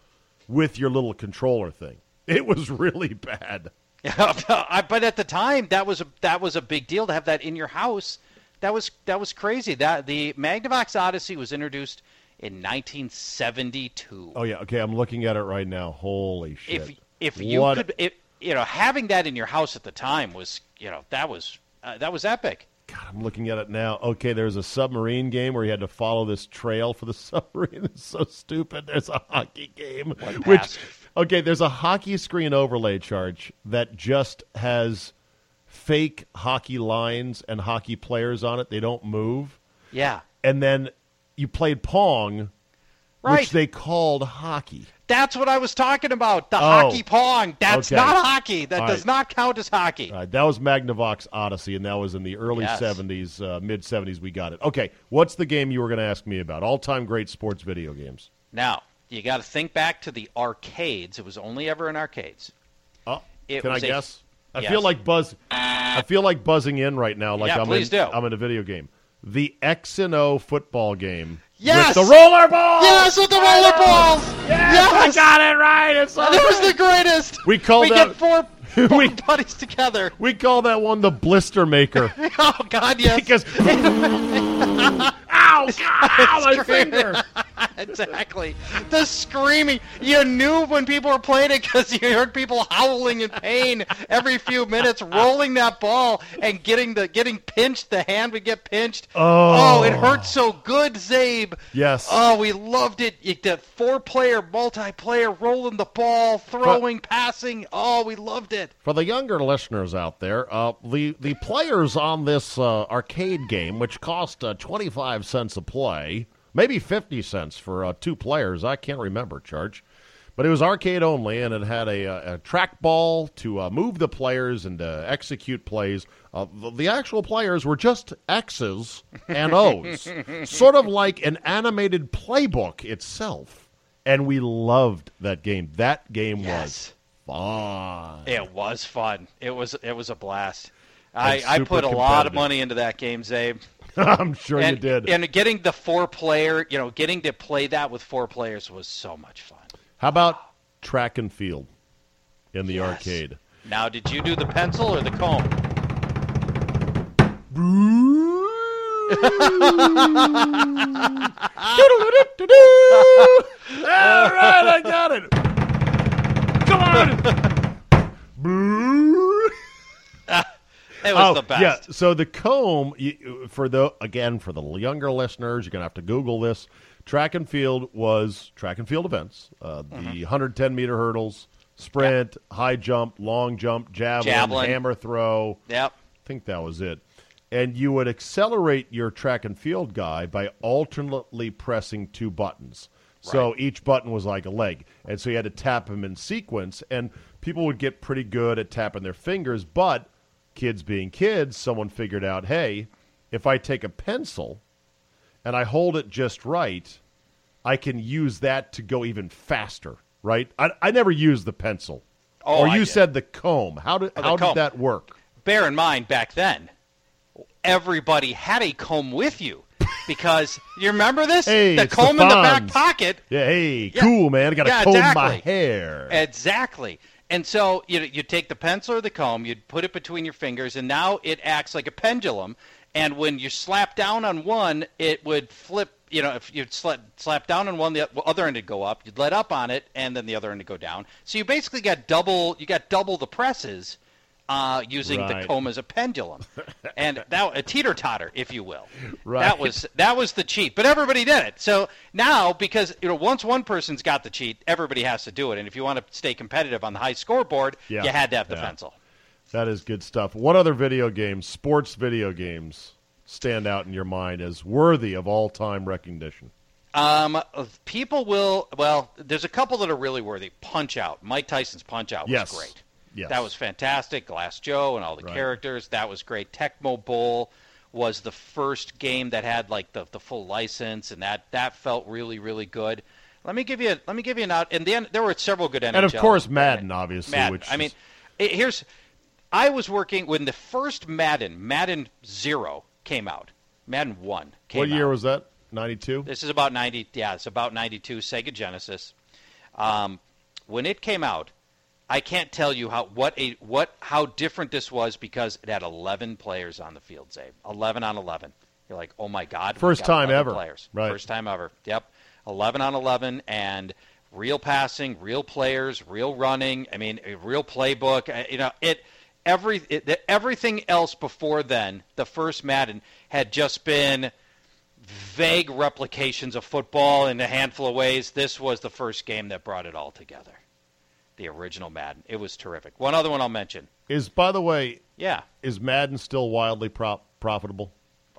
Speaker 1: with your little controller thing. [laughs] It was really bad. [laughs]
Speaker 4: But at the time, that was a, that was a big deal to have that in your house. That was that was crazy. That the Magnavox Odyssey was introduced in 1972.
Speaker 1: Oh yeah, okay, I'm looking at it right now. Holy shit.
Speaker 4: if if you
Speaker 1: What-
Speaker 4: could, if, you know, having that in your house at the time was, you know, that was uh, that was epic.
Speaker 1: God, I'm looking at it now. Okay, there's a submarine game where you had to follow this trail for the [laughs] submarine. It's so stupid. There's a hockey game, which okay, there's a hockey screen overlay Charch that just has fake hockey lines and hockey players on it. They don't move,
Speaker 4: Yeah,
Speaker 1: and then you played pong,
Speaker 4: right.
Speaker 1: which they called hockey.
Speaker 4: That's what I was talking about. The
Speaker 1: Oh.
Speaker 4: hockey pong. That's
Speaker 1: Okay.
Speaker 4: not hockey. That
Speaker 1: All
Speaker 4: does
Speaker 1: right.
Speaker 4: not count as hockey.
Speaker 1: Right, that was Magnavox Odyssey, and that was in the early
Speaker 4: Yes.
Speaker 1: 70s, uh, mid 70s. We got it. Okay, what's the game you were going to ask me about? All time great sports video games.
Speaker 4: Now you got to think back to the arcades. It was only ever in arcades.
Speaker 1: Oh,
Speaker 4: It
Speaker 1: can I
Speaker 4: a-
Speaker 1: guess? I
Speaker 4: Yes.
Speaker 1: feel like buzz. I feel like buzzing in right now, like
Speaker 4: Yeah,
Speaker 1: I'm
Speaker 4: please
Speaker 1: in.
Speaker 4: do.
Speaker 1: I'm in a video game. The X and O football game.
Speaker 4: Yes!
Speaker 1: with the roller ball.
Speaker 4: Yes, with the rollerballs. Yes,
Speaker 1: I got it right. It's
Speaker 4: That was the greatest.
Speaker 1: We call
Speaker 4: we
Speaker 1: that-
Speaker 4: get four, four [laughs]
Speaker 1: We-
Speaker 4: buddies together.
Speaker 1: We call that one the blister maker [laughs]
Speaker 4: Oh God, yes.
Speaker 1: because. [laughs] ow! [laughs] Ow! My finger. [laughs]
Speaker 4: exactly. The screaming. You knew when people were playing it because you heard people howling in pain every few minutes, rolling that ball and getting the getting pinched. The hand would get pinched.
Speaker 1: Oh.
Speaker 4: it hurt so good, Czabe.
Speaker 1: Yes.
Speaker 4: Oh, we loved it. You, the four-player, multiplayer, rolling the ball, throwing, passing. Oh, we loved it.
Speaker 1: For the younger listeners out there, uh, the the players on this uh, arcade game, which cost uh, twenty five cents a play, maybe fifty cents for uh, two players, I can't remember Charch, but it was arcade only, and it had a, a, a trackball to uh, move the players and uh, execute plays. Uh, the, the actual players were just X's and O's, [laughs] sort of like an animated playbook itself, and we loved that game. That game
Speaker 4: Yes.
Speaker 1: was fun.
Speaker 4: It was fun. It was it was a blast. I, I put a lot of money into that game, Czabe. [laughs]
Speaker 1: I'm sure
Speaker 4: and,
Speaker 1: you did.
Speaker 4: And getting the four player, you know, getting to play that with four players was so much fun.
Speaker 1: How about track and field in the
Speaker 4: Yes.
Speaker 1: arcade?
Speaker 4: Now, did you do the pencil or the comb? [laughs]
Speaker 1: All right, I got it. Come on. [laughs]
Speaker 4: It was
Speaker 1: oh,
Speaker 4: the best.
Speaker 1: yeah. So the comb, for the again for the younger listeners, you're gonna have to Google this. track and field was track and field events. Uh, the
Speaker 4: Mm-hmm.
Speaker 1: 110 meter hurdles, sprint, high jump, long jump, javelin,
Speaker 4: Javelin.
Speaker 1: hammer throw.
Speaker 4: Yep.
Speaker 1: I think that was it. And you would accelerate your track and field guy by alternately pressing two buttons. So each button was like a leg. And so you had to tap them in sequence. And people would get pretty good at tapping their fingers. But kids being kids, someone figured out hey, if I take a pencil and I hold it just right, I can use that to go even faster, right? I, I never used the pencil.
Speaker 4: Oh,
Speaker 1: or
Speaker 4: I
Speaker 1: you
Speaker 4: did.
Speaker 1: said the comb. How did,
Speaker 4: Oh,
Speaker 1: how
Speaker 4: comb.
Speaker 1: did that work?
Speaker 4: bear in mind back then everybody had a comb with you because you remember this
Speaker 1: Hey,
Speaker 4: the
Speaker 1: it's the
Speaker 4: comb in the back pocket
Speaker 1: Yeah, hey,
Speaker 4: Yeah.
Speaker 1: cool, man. I got to
Speaker 4: Yeah,
Speaker 1: comb my hair.
Speaker 4: exactly and so you you take the pencil or the comb you'd put it between your fingers and now it acts like a pendulum. And when you slap down on one it would flip you know if you'd slap, slap down on one the other end would go up you'd let up on it and then the other end would go down. So you basically got double you got double the presses uh, using
Speaker 1: Right.
Speaker 4: the comb as a pendulum, and that a teeter totter, if you will.
Speaker 1: Right.
Speaker 4: That was that was the cheat, but everybody did it. So now, because you know, once one person's got the cheat, everybody has to do it. And if you want to stay competitive on the high scoreboard,
Speaker 1: Yeah.
Speaker 4: you had to have the
Speaker 1: Yeah.
Speaker 4: pencil.
Speaker 1: That is good stuff. What other video games, sports video games, stand out in your mind as worthy of all time recognition?
Speaker 4: Um, people will. Well, there's a couple that are really worthy. Punch Out, Mike Tyson's Punch Out was
Speaker 1: Yes.
Speaker 4: great.
Speaker 1: Yes.
Speaker 4: That was fantastic. Glass Joe and all the
Speaker 1: Right.
Speaker 4: characters. That was great. Tecmo Bowl was the first game that had like the, the full license, and that that felt really really good. Let me give you let me give you an out. And then there were several good NHL.
Speaker 1: And of course, Madden, obviously.
Speaker 4: Madden.
Speaker 1: Which
Speaker 4: I mean,
Speaker 1: is-
Speaker 4: here's I was working when the first Madden, Madden Zero, came out. Madden One came
Speaker 1: what year
Speaker 4: out.
Speaker 1: was that? 92?
Speaker 4: This is about 90. Yeah, it's about 92. Sega Genesis. Um, when it came out, I can't tell you how what a what how different this was because it had 11 players on the field. Czabe, 11 on 11. You're like, oh my god,
Speaker 1: First time ever.
Speaker 4: Players,
Speaker 1: Right.
Speaker 4: first time ever. Yep, 11 on 11 and real passing, real players, real running. I mean, a real playbook. Uh, You know, it every it, the, everything else before then, the first Madden had just been vague replications of football in a handful of ways. This was the first game that brought it all together. The original Madden. It was terrific. One other one I'll mention.
Speaker 1: Is, by the way,
Speaker 4: Yeah.
Speaker 1: is Madden still wildly prop- profitable?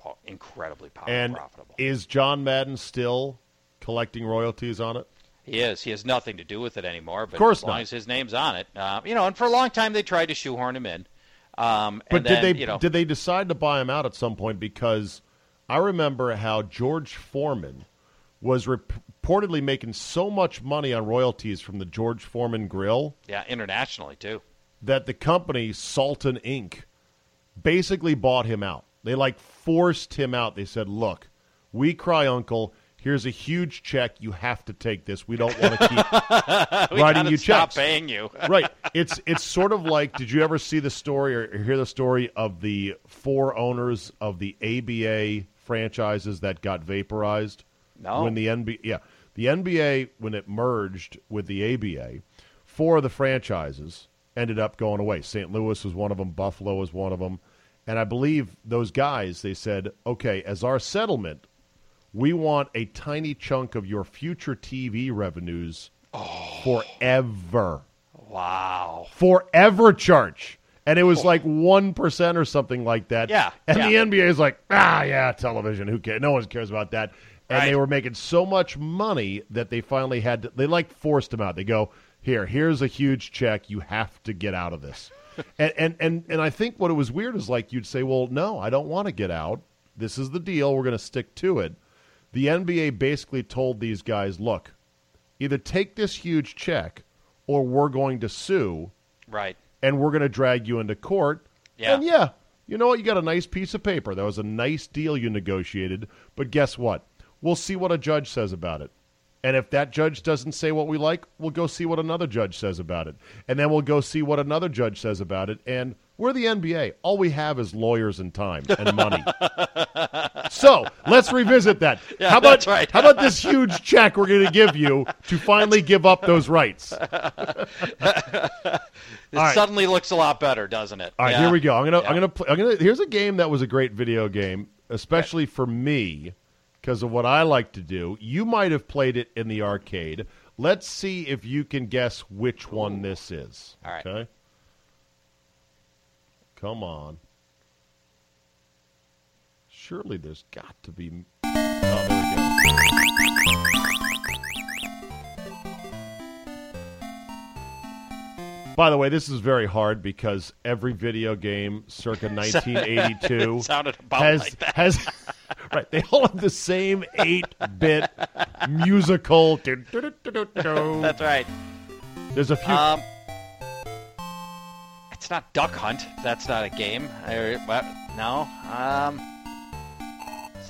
Speaker 4: Oh, incredibly powerful,
Speaker 1: And
Speaker 4: profitable.
Speaker 1: is John Madden still collecting royalties on it?
Speaker 4: He is. He has nothing to do with it anymore. But of
Speaker 1: course
Speaker 4: as long
Speaker 1: not.
Speaker 4: as his name's on it, uh, you know. And for a long time, they tried to shoehorn him in. Um,
Speaker 1: But
Speaker 4: and
Speaker 1: did
Speaker 4: then,
Speaker 1: they
Speaker 4: You know,
Speaker 1: did they decide to buy him out at some point? Because I remember how George Foreman was reportedly making so much money on royalties from the George Foreman grill
Speaker 4: yeah, internationally too.
Speaker 1: that the company Salton Inc. basically bought him out. They like forced him out. They said, "Look, we cry uncle. Here's a huge check. You have to take this. We don't want to keep [laughs] writing you
Speaker 4: stop
Speaker 1: checks."
Speaker 4: paying you. [laughs]
Speaker 1: right. It's it's sort of like did you ever see the story or hear the story of the four owners of the ABA franchises that got vaporized?
Speaker 4: No.
Speaker 1: When the NBA yeah, the NBA when it merged with the ABA, four of the franchises ended up going away. St. Louis was one of them, Buffalo was one of them. And I believe those guys they said, "Okay, as our settlement, we want a tiny chunk of your future TV revenues forever."
Speaker 4: Wow.
Speaker 1: forever Charch. And it was like 1% or something like that.
Speaker 4: Yeah,
Speaker 1: And
Speaker 4: yeah.
Speaker 1: the NBA is like, ah, yeah, television. Who cares? No one cares about that. And
Speaker 4: Right.
Speaker 1: they were making so much money that they finally had to, they like forced them out. They go, here, here's a huge check. You have to get out of this. [laughs] and, and, and, and I think what it was weird is like you'd say, well, no, I don't want to get out. This is the deal. We're going to stick to it. The NBA basically told these guys, look, either take this huge check or we're going to sue
Speaker 4: Right.
Speaker 1: and we're going to drag you into court.
Speaker 4: Yeah.
Speaker 1: And yeah, you know what? You got a nice piece of paper. That was a nice deal you negotiated. But guess what? We'll see what a judge says about it. And if that judge doesn't say what we like, we'll go see what another judge says about it. And then we'll go see what another judge says about it. And we're the NBA. All we have is lawyers and time and money. [laughs] so let's revisit that. [laughs]
Speaker 4: Yeah,
Speaker 1: how about
Speaker 4: right.
Speaker 1: how about this huge check we're going to give you to finally give up those rights? [laughs]
Speaker 4: It
Speaker 1: right.
Speaker 4: suddenly looks a lot better, doesn't it?
Speaker 1: All right,
Speaker 4: Yeah.
Speaker 1: here we go. I'm gonna,
Speaker 4: Yeah.
Speaker 1: I'm gonna, play, I'm gonna. Here's a game that was a great video game, especially for me, because of what I like to do. You might have played it in the arcade. Let's see if you can guess which one this is.
Speaker 4: All right.
Speaker 1: Okay. Come on. Surely there's got to be. Oh, By the way, this is very hard because every video game circa [laughs] 1982 [laughs]
Speaker 4: sounded about
Speaker 1: has
Speaker 4: like that.
Speaker 1: has right. They all have the same eight-bit musical. [laughs]
Speaker 4: That's right.
Speaker 1: There's a few.
Speaker 4: Um, it's not Duck Hunt. That's not a game. I, what? No. Um,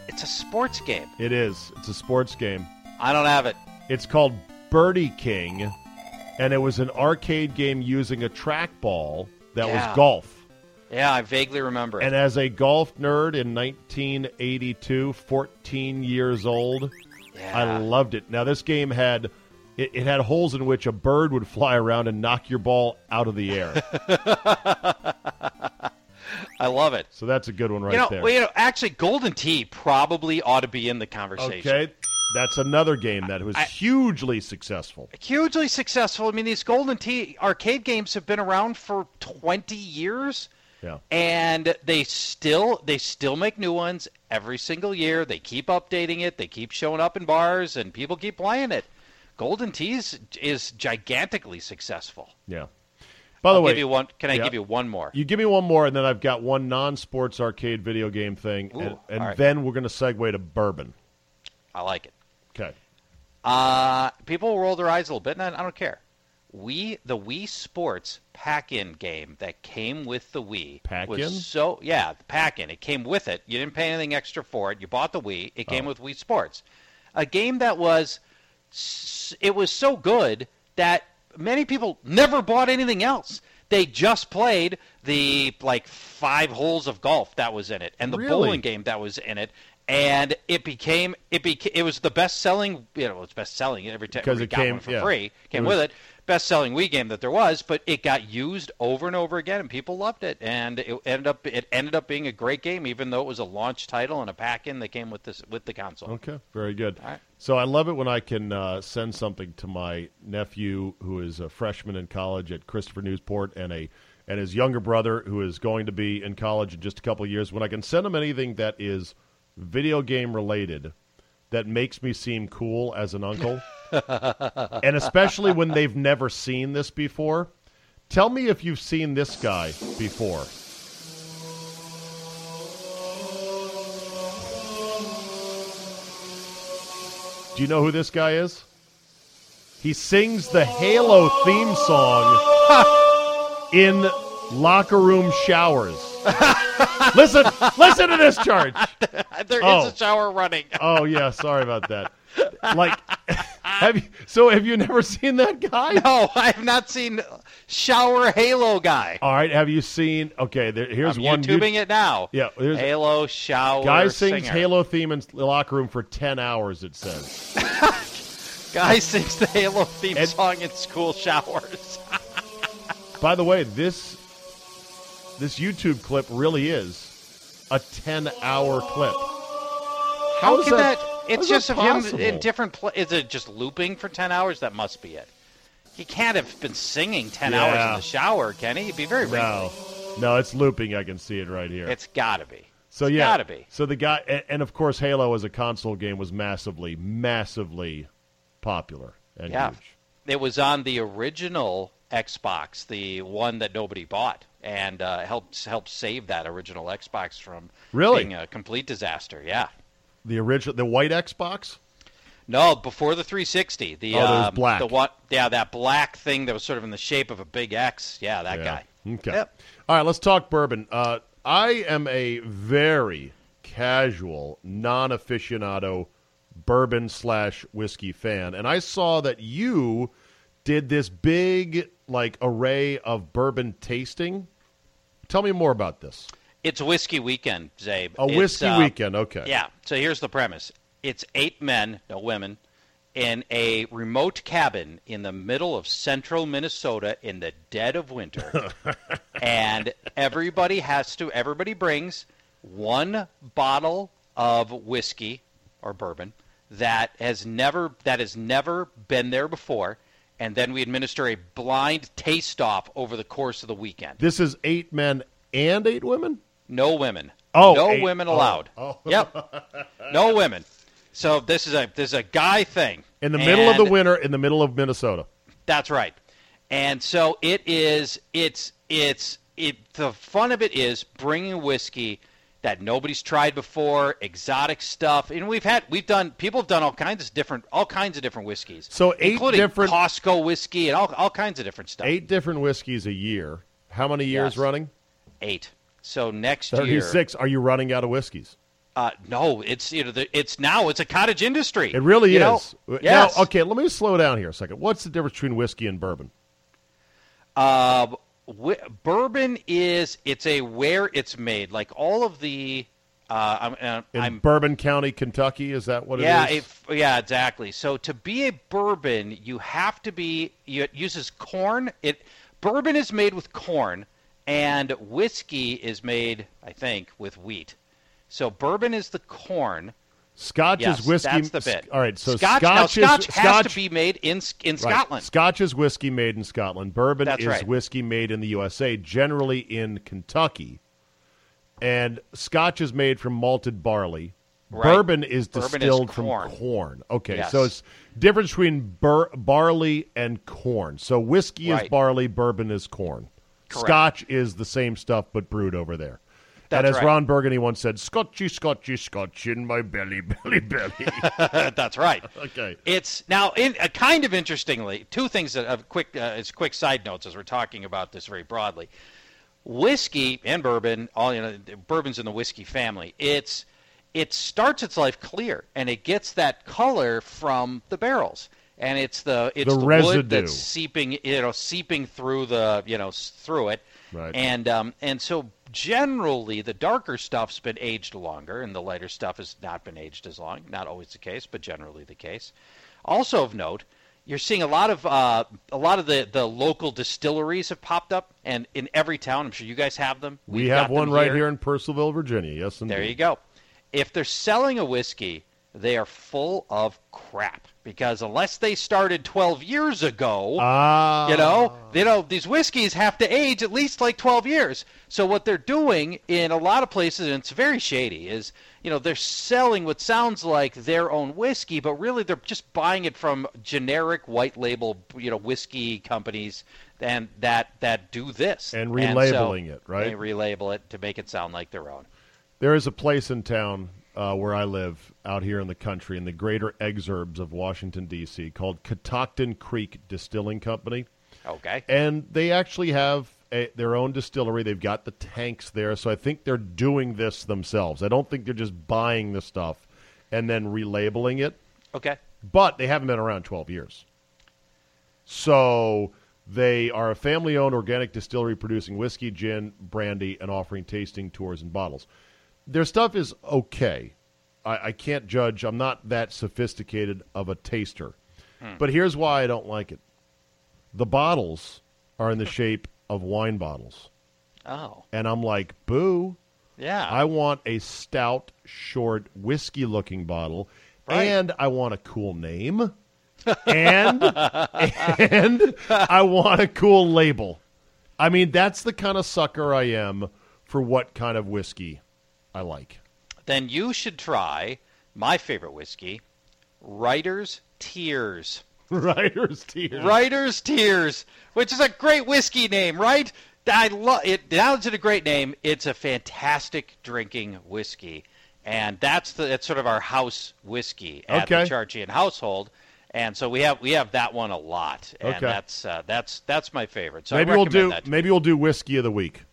Speaker 4: it's a sports game.
Speaker 1: it is. It's a sports game.
Speaker 4: I don't have it.
Speaker 1: It's called Birdie King, and it was an arcade game using a trackball that
Speaker 4: Yeah.
Speaker 1: was golf.
Speaker 4: Yeah, I vaguely remember.
Speaker 1: And as a golf nerd in 1982, 14 years old,
Speaker 4: yeah.
Speaker 1: I loved it. Now this game had it, it had holes in which a bird would fly around and knock your ball out of the air. [laughs]
Speaker 4: I love it.
Speaker 1: so that's a good one right
Speaker 4: you know,
Speaker 1: there.
Speaker 4: well, you know, actually, Golden Tee probably ought to be in the conversation.
Speaker 1: okay, that's another game that was
Speaker 4: I-
Speaker 1: hugely successful.
Speaker 4: Hugely successful. I mean, these Golden Tee arcade games have been around for 20 years.
Speaker 1: Yeah.
Speaker 4: and they still they still make new ones every single year. They keep updating it. They keep showing up in bars, and people keep playing it. Golden Tees is gigantically successful.
Speaker 1: Yeah. By the
Speaker 4: I'll
Speaker 1: way,
Speaker 4: one. Can I
Speaker 1: yeah.
Speaker 4: give you one more?
Speaker 1: You give me one more, and then I've got one non-sports arcade video game thing,
Speaker 4: Ooh,
Speaker 1: and, and
Speaker 4: right.
Speaker 1: then we're going to segue to bourbon.
Speaker 4: I like it. Uh, people roll their eyes a little bit, and I, I don't care. We the Wii Sports pack-in game that came with the Wii
Speaker 1: Pack-in?
Speaker 4: was so yeah, the pack-in. It came with it. You didn't pay anything extra for it. You bought the Wii. It came with Wii Sports, a game that was it was so good that many people never bought anything else. They just played the like five holes of golf that was in it, and the
Speaker 1: Really?
Speaker 4: bowling game that was in it, and it became it became it was the best selling. You know, it's best selling every time
Speaker 1: Because it
Speaker 4: got
Speaker 1: came-
Speaker 4: one for
Speaker 1: yeah.
Speaker 4: free. Came
Speaker 1: It was-
Speaker 4: with it, best selling Wii game that there was, but it got used over and over again, and people loved it, and it ended up it ended up being a great game, even though it was a launch title and a pack in that came with this with the console.
Speaker 1: Okay. Very good.
Speaker 4: Right.
Speaker 1: So I love it when I can uh, send something to my nephew who is a freshman in college at Christopher Newport, and a and his younger brother who is going to be in college in just a couple of years. When I can send him anything that is video game related that makes me seem cool as an uncle, [laughs] and especially when they've never seen this before. Tell me if you've seen this guy before. Do you know who this guy is? He sings the Halo theme song [laughs] in locker room showers. [laughs] listen, listen to this Charch. [laughs]
Speaker 4: There is
Speaker 1: Oh.
Speaker 4: a shower running. [laughs]
Speaker 1: Oh yeah, sorry about that. Like, [laughs] have you? So have you never seen that guy?
Speaker 4: No, I have not seen shower Halo guy.
Speaker 1: All right, have you seen? Okay, there, here's
Speaker 4: I'm
Speaker 1: one.
Speaker 4: YouTubing it now.
Speaker 1: Yeah, there's
Speaker 4: Halo shower.
Speaker 1: guy sings
Speaker 4: singer.
Speaker 1: Halo theme in the locker room for ten hours. It says.
Speaker 4: Guy sings the Halo theme
Speaker 1: And-
Speaker 4: song in school showers.
Speaker 1: By the way, this this YouTube clip really is a ten hour clip.
Speaker 4: How
Speaker 1: is
Speaker 4: can that?
Speaker 1: how
Speaker 4: it's just
Speaker 1: that
Speaker 4: of him in different. Pla- is it just looping for ten hours? That must be it. He can't have been singing ten hours in the shower, can he? He'd be very
Speaker 1: No,
Speaker 4: wrinkly.
Speaker 1: no, it's looping. I can see it right here.
Speaker 4: It's got to be.
Speaker 1: so
Speaker 4: it's
Speaker 1: yeah,
Speaker 4: gotta be.
Speaker 1: So the guy, and, and of course, Halo as a console game was massively, massively popular and
Speaker 4: Yeah.
Speaker 1: huge.
Speaker 4: It was on the original Xbox, the one that nobody bought, and uh, helped helped save that original Xbox from
Speaker 1: Really?
Speaker 4: being a complete disaster. Yeah.
Speaker 1: The original, the white Xbox.
Speaker 4: No, before the 360, the
Speaker 1: Oh,
Speaker 4: um,
Speaker 1: black.
Speaker 4: the what? Yeah, that black thing that was sort of in the shape of a big X. Yeah, that
Speaker 1: Yeah.
Speaker 4: guy.
Speaker 1: Okay.
Speaker 4: Yep.
Speaker 1: All right, let's talk bourbon. Uh, I am a very casual, non-aficionado bourbon slash whiskey fan, and I saw that you did this big like array of bourbon tasting. Tell me more about this.
Speaker 4: It's whiskey weekend, Czabe.
Speaker 1: A
Speaker 4: It's,
Speaker 1: whiskey
Speaker 4: uh,
Speaker 1: weekend. Okay.
Speaker 4: Yeah. So here's the premise: it's eight men, no women, in a remote cabin in the middle of central Minnesota in the dead of winter, [laughs] and everybody has to. Everybody brings one bottle of whiskey or bourbon that has never that has never been there before, and then we administer a blind taste off over the course of the weekend.
Speaker 1: This is eight men and eight women.
Speaker 4: No women.
Speaker 1: Oh,
Speaker 4: no
Speaker 1: eight-
Speaker 4: women
Speaker 1: oh,
Speaker 4: allowed.
Speaker 1: oh. [laughs]
Speaker 4: Yep. No women. So this is a this is a guy thing.
Speaker 1: In the middle of the winter, in the middle of Minnesota.
Speaker 4: That's right. And so it is. It's it's it. The fun of it is bringing whiskey that nobody's tried before, exotic stuff, and we've had we've done people have done all kinds of different all kinds of different whiskeys.
Speaker 1: So eight
Speaker 4: including
Speaker 1: different-
Speaker 4: Costco whiskey and all all kinds of different stuff.
Speaker 1: Eight different whiskeys a year. How many years
Speaker 4: Yes.
Speaker 1: running?
Speaker 4: Eight. So next year,
Speaker 1: Thirty-six. Are you running out of whiskeys?
Speaker 4: uh, no, it's you know the, it's now it's a cottage industry.
Speaker 1: It really
Speaker 4: you know?
Speaker 1: is.
Speaker 4: Yes.
Speaker 1: Now, okay, let me slow down here a second. What's the difference between whiskey and bourbon?
Speaker 4: Uh, whi- bourbon is it's a where it's made. Like all of the, uh, I'm, uh,
Speaker 1: In
Speaker 4: I'm
Speaker 1: Bourbon County, Kentucky, is that what
Speaker 4: yeah,
Speaker 1: it is?
Speaker 4: if- yeah, exactly. So to be a bourbon, you have to be. You, it uses corn. It bourbon is made with corn, and whiskey is made, I think, with wheat. So bourbon is the corn.
Speaker 1: Scotch
Speaker 4: Yes,
Speaker 1: is whiskey.
Speaker 4: that's the bit.
Speaker 1: All right, so
Speaker 4: Scotch,
Speaker 1: Scotch
Speaker 4: now,
Speaker 1: is
Speaker 4: Scotch has
Speaker 1: Scotch,
Speaker 4: to be made in in
Speaker 1: right.
Speaker 4: Scotland.
Speaker 1: Scotch is whiskey made in Scotland. Bourbon
Speaker 4: That's
Speaker 1: is
Speaker 4: right.
Speaker 1: whiskey made in the USA, generally in Kentucky. And Scotch is made from malted barley.
Speaker 4: Right.
Speaker 1: Bourbon is
Speaker 4: Bourbon is
Speaker 1: distilled from
Speaker 4: corn.
Speaker 1: corn. Okay,
Speaker 4: Yes.
Speaker 1: so it's difference between bur- barley and corn. So whiskey is barley, bourbon is corn.
Speaker 4: Correct.
Speaker 1: Scotch is the same stuff but brewed over there. And as
Speaker 4: right.
Speaker 1: Ron Burgundy once said, "Scotchy, Scotchy, Scotch in my belly, belly, belly." [laughs]
Speaker 4: That's right. [laughs]
Speaker 1: Okay.
Speaker 4: It's now in uh, kind of interestingly two things that uh, quick uh, as quick side notes as we're talking about this very broadly. Whiskey and bourbon, all you know, bourbon's in the whiskey family. It's it starts its life clear and it gets that color from the barrels. And it's the it's
Speaker 1: The
Speaker 4: the,
Speaker 1: residue.
Speaker 4: wood that's seeping you know seeping through the you know through it.
Speaker 1: Right.
Speaker 4: And um, and so generally the darker stuff's been aged longer, and the lighter stuff has not been aged as long. Not always the case, but generally the case. Also of note, you're seeing a lot of uh, a lot of the, the local distilleries have popped up, and in every town, I'm sure you guys have them.
Speaker 1: we
Speaker 4: We've
Speaker 1: one right here in Purcellville, Virginia. Yes, indeed.
Speaker 4: There you go. If they're selling a whiskey, they are full of crap because unless they started 12 years ago,
Speaker 1: Ah,
Speaker 4: you know, you know, these whiskeys have to age at least like 12 years. So what they're doing in a lot of places, and it's very shady, is you know they're selling what sounds like their own whiskey, but really they're just buying it from generic white label, you know, whiskey companies, and that that do this
Speaker 1: And
Speaker 4: so
Speaker 1: relabeling it, right?
Speaker 4: They relabel it to make it sound like their own.
Speaker 1: There is a place in town uh, where I live out here in the country in the greater exurbs of Washington, D.C., called Catoctin Creek Distilling Company.
Speaker 4: Okay.
Speaker 1: And they actually have a, their own distillery. They've got the tanks there. So I think they're doing this themselves. I don't think they're just buying the stuff and then relabeling it.
Speaker 4: Okay.
Speaker 1: but they haven't been around 12 years. So they are a family owned organic distillery producing whiskey, gin, brandy, and offering tasting tours and bottles. Their stuff is okay. I, I can't judge. I'm not that sophisticated of a taster. Hmm. But here's why I don't like it the bottles are in the [laughs] shape of wine bottles.
Speaker 4: Oh.
Speaker 1: And I'm like, boo.
Speaker 4: Yeah.
Speaker 1: I want a stout, short, whiskey looking bottle,
Speaker 4: Right.
Speaker 1: and I want a cool name, [laughs] and and I want a cool label. I mean, that's the kind of sucker I am for what kind of whiskey I like.
Speaker 4: then you should try my favorite whiskey, Writer's Tears. [laughs]
Speaker 1: Writer's tears.
Speaker 4: Writer's Tears, which is a great whiskey name, right? I love it. Now it's a great name. It's a fantastic drinking whiskey, and that's the that's sort of our house whiskey at
Speaker 1: Okay.
Speaker 4: the Charchian household. And so we have we have that one a lot, and
Speaker 1: Okay.
Speaker 4: that's uh, that's that's my favorite. So
Speaker 1: Maybe we'll do
Speaker 4: that.
Speaker 1: maybe we'll do whiskey of the week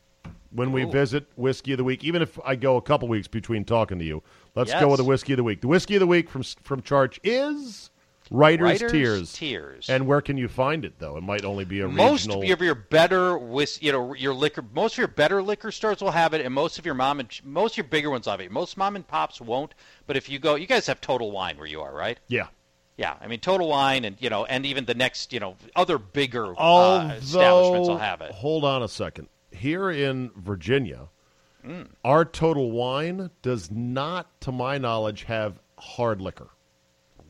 Speaker 1: when we
Speaker 4: Ooh.
Speaker 1: visit whiskey of the week. Even if I go a couple weeks between talking to you, let's go with the whiskey of the week. The whiskey of the week from from Charch is Writer's,
Speaker 4: Writer's
Speaker 1: Tears.
Speaker 4: Tears.
Speaker 1: And where can you find it though? It might only be a
Speaker 4: most
Speaker 1: regional.
Speaker 4: of your better whis- you know your liquor most of your better liquor stores will have it and most of your mom and most of your bigger ones have it most mom and pops won't but if you go you guys have total wine where you are right
Speaker 1: yeah.
Speaker 4: yeah i mean total wine and you know and even the next you know other bigger uh, establishments will have it
Speaker 1: hold on a second. Here in Virginia,
Speaker 4: Mm.
Speaker 1: our Total Wine does not, to my knowledge, have hard liquor.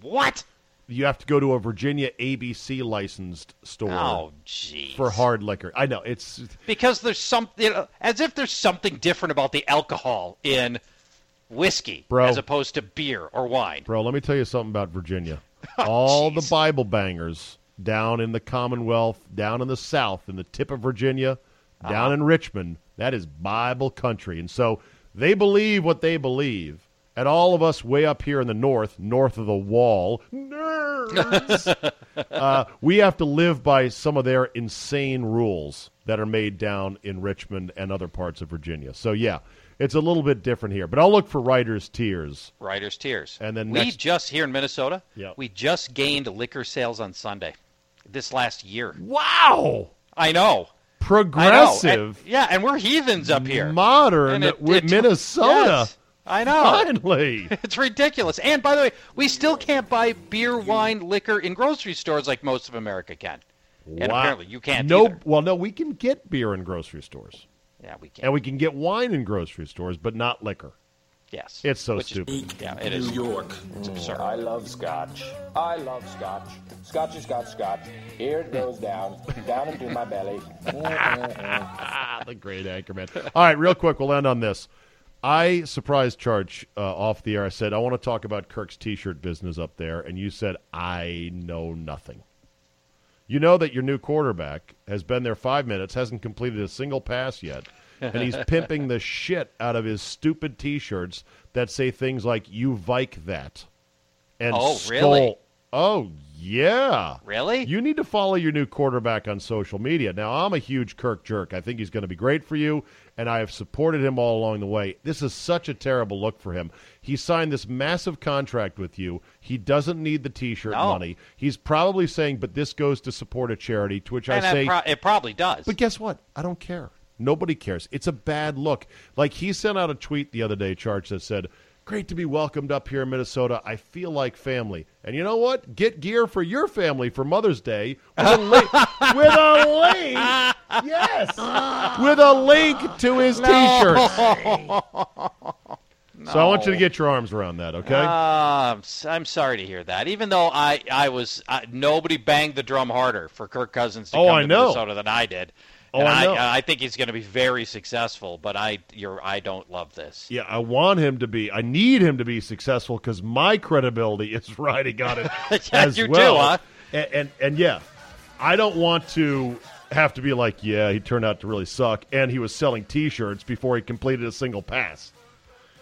Speaker 4: What?
Speaker 1: You have to go to a Virginia ABC licensed store
Speaker 4: Oh, jeez.
Speaker 1: for hard liquor. I know it's
Speaker 4: Because there's something you know, as if there's something different about the alcohol in whiskey
Speaker 1: Bro.
Speaker 4: as opposed to beer or wine.
Speaker 1: Bro, let me tell you something about Virginia. [laughs] All the. Bible bangers down in the Commonwealth, down in the South, in the tip of Virginia, down in Richmond, that is Bible country. And so they believe what they believe. And all of us way up here in the north, north of the wall, nerds, [laughs] uh, we have to live by some of their insane rules that are made down in Richmond and other parts of Virginia. So, yeah, it's a little bit different here. But I'll look for writer's tears.
Speaker 4: Writer's tears.
Speaker 1: And then
Speaker 4: we
Speaker 1: next-
Speaker 4: just here in Minnesota,
Speaker 1: Yeah.
Speaker 4: we just gained liquor sales on Sunday this last year.
Speaker 1: Wow!
Speaker 4: I know.
Speaker 1: Progressive,
Speaker 4: And- yeah, and we're heathens up here.
Speaker 1: modern
Speaker 4: it-
Speaker 1: with
Speaker 4: it-
Speaker 1: Minnesota.
Speaker 4: Yes, I know.
Speaker 1: Finally, [laughs]
Speaker 4: It's ridiculous. And by the way, we still can't buy beer, wine, liquor in grocery stores like most of America can. And
Speaker 1: Wow.
Speaker 4: apparently you can't
Speaker 1: No,
Speaker 4: either.
Speaker 1: well, no, we can get beer in grocery stores,
Speaker 4: Yeah, we can.
Speaker 1: and we can get wine in grocery stores, but not liquor.
Speaker 4: Yes.
Speaker 1: It's so
Speaker 4: Which is-
Speaker 1: stupid.
Speaker 4: yeah, it is.
Speaker 5: New York.
Speaker 4: It's absurd.
Speaker 5: I love scotch. I love scotch. Scotchy, scotch, scotch. Here it goes down, down into my belly.
Speaker 1: Ah, [laughs] the great anchorman. All right, real quick, we'll end on this. I surprised Charch uh, off the air. I said I want to talk about Kirk's T-shirt business up there, and you said I know nothing. You know that your new quarterback has been there five minutes, hasn't completed a single pass yet, and he's pimping the shit out of his stupid T-shirts that say things like "You Vike that," and
Speaker 4: Oh, really?
Speaker 1: Oh yeah,
Speaker 4: Really?
Speaker 1: You need to follow your new quarterback on social media. Now, I'm a huge Kirk jerk. I think he's going to be great for you, and I have supported him all along the way. This is such a terrible look for him. He signed this massive contract with you. He doesn't need the T-shirt
Speaker 4: No.
Speaker 1: money. He's probably saying, "But this goes to support a charity." To which
Speaker 4: and
Speaker 1: I say,
Speaker 4: pro- it probably does.
Speaker 1: but guess what? I don't care. Nobody cares. It's a bad look. Like he sent out a tweet the other day, Charch, that said, Great to be welcomed up here in Minnesota. I feel like family. And you know what? Get gear for your family for Mother's Day with a link. [laughs] with a link. Yes. With a link to his T-shirt. [laughs] So I want you to get your arms around that, okay?
Speaker 4: Uh, I'm, sorry to hear that. Even though I, I was, uh, nobody banged the drum harder for Kirk Cousins to
Speaker 1: Oh,
Speaker 4: come
Speaker 1: I
Speaker 4: to
Speaker 1: know.
Speaker 4: Minnesota than I did.
Speaker 1: Oh,
Speaker 4: and
Speaker 1: I know.
Speaker 4: I think he's going to be very successful. But I, you're, I don't love this.
Speaker 1: Yeah, I want him to be. I need him to be successful because my credibility is [laughs] riding on it [laughs]
Speaker 4: Yeah,
Speaker 1: as
Speaker 4: you do,
Speaker 1: well.
Speaker 4: huh?
Speaker 1: And, and and yeah, I don't want to have to be like, yeah, he turned out to really suck, and he was selling T-shirts before he completed a single pass.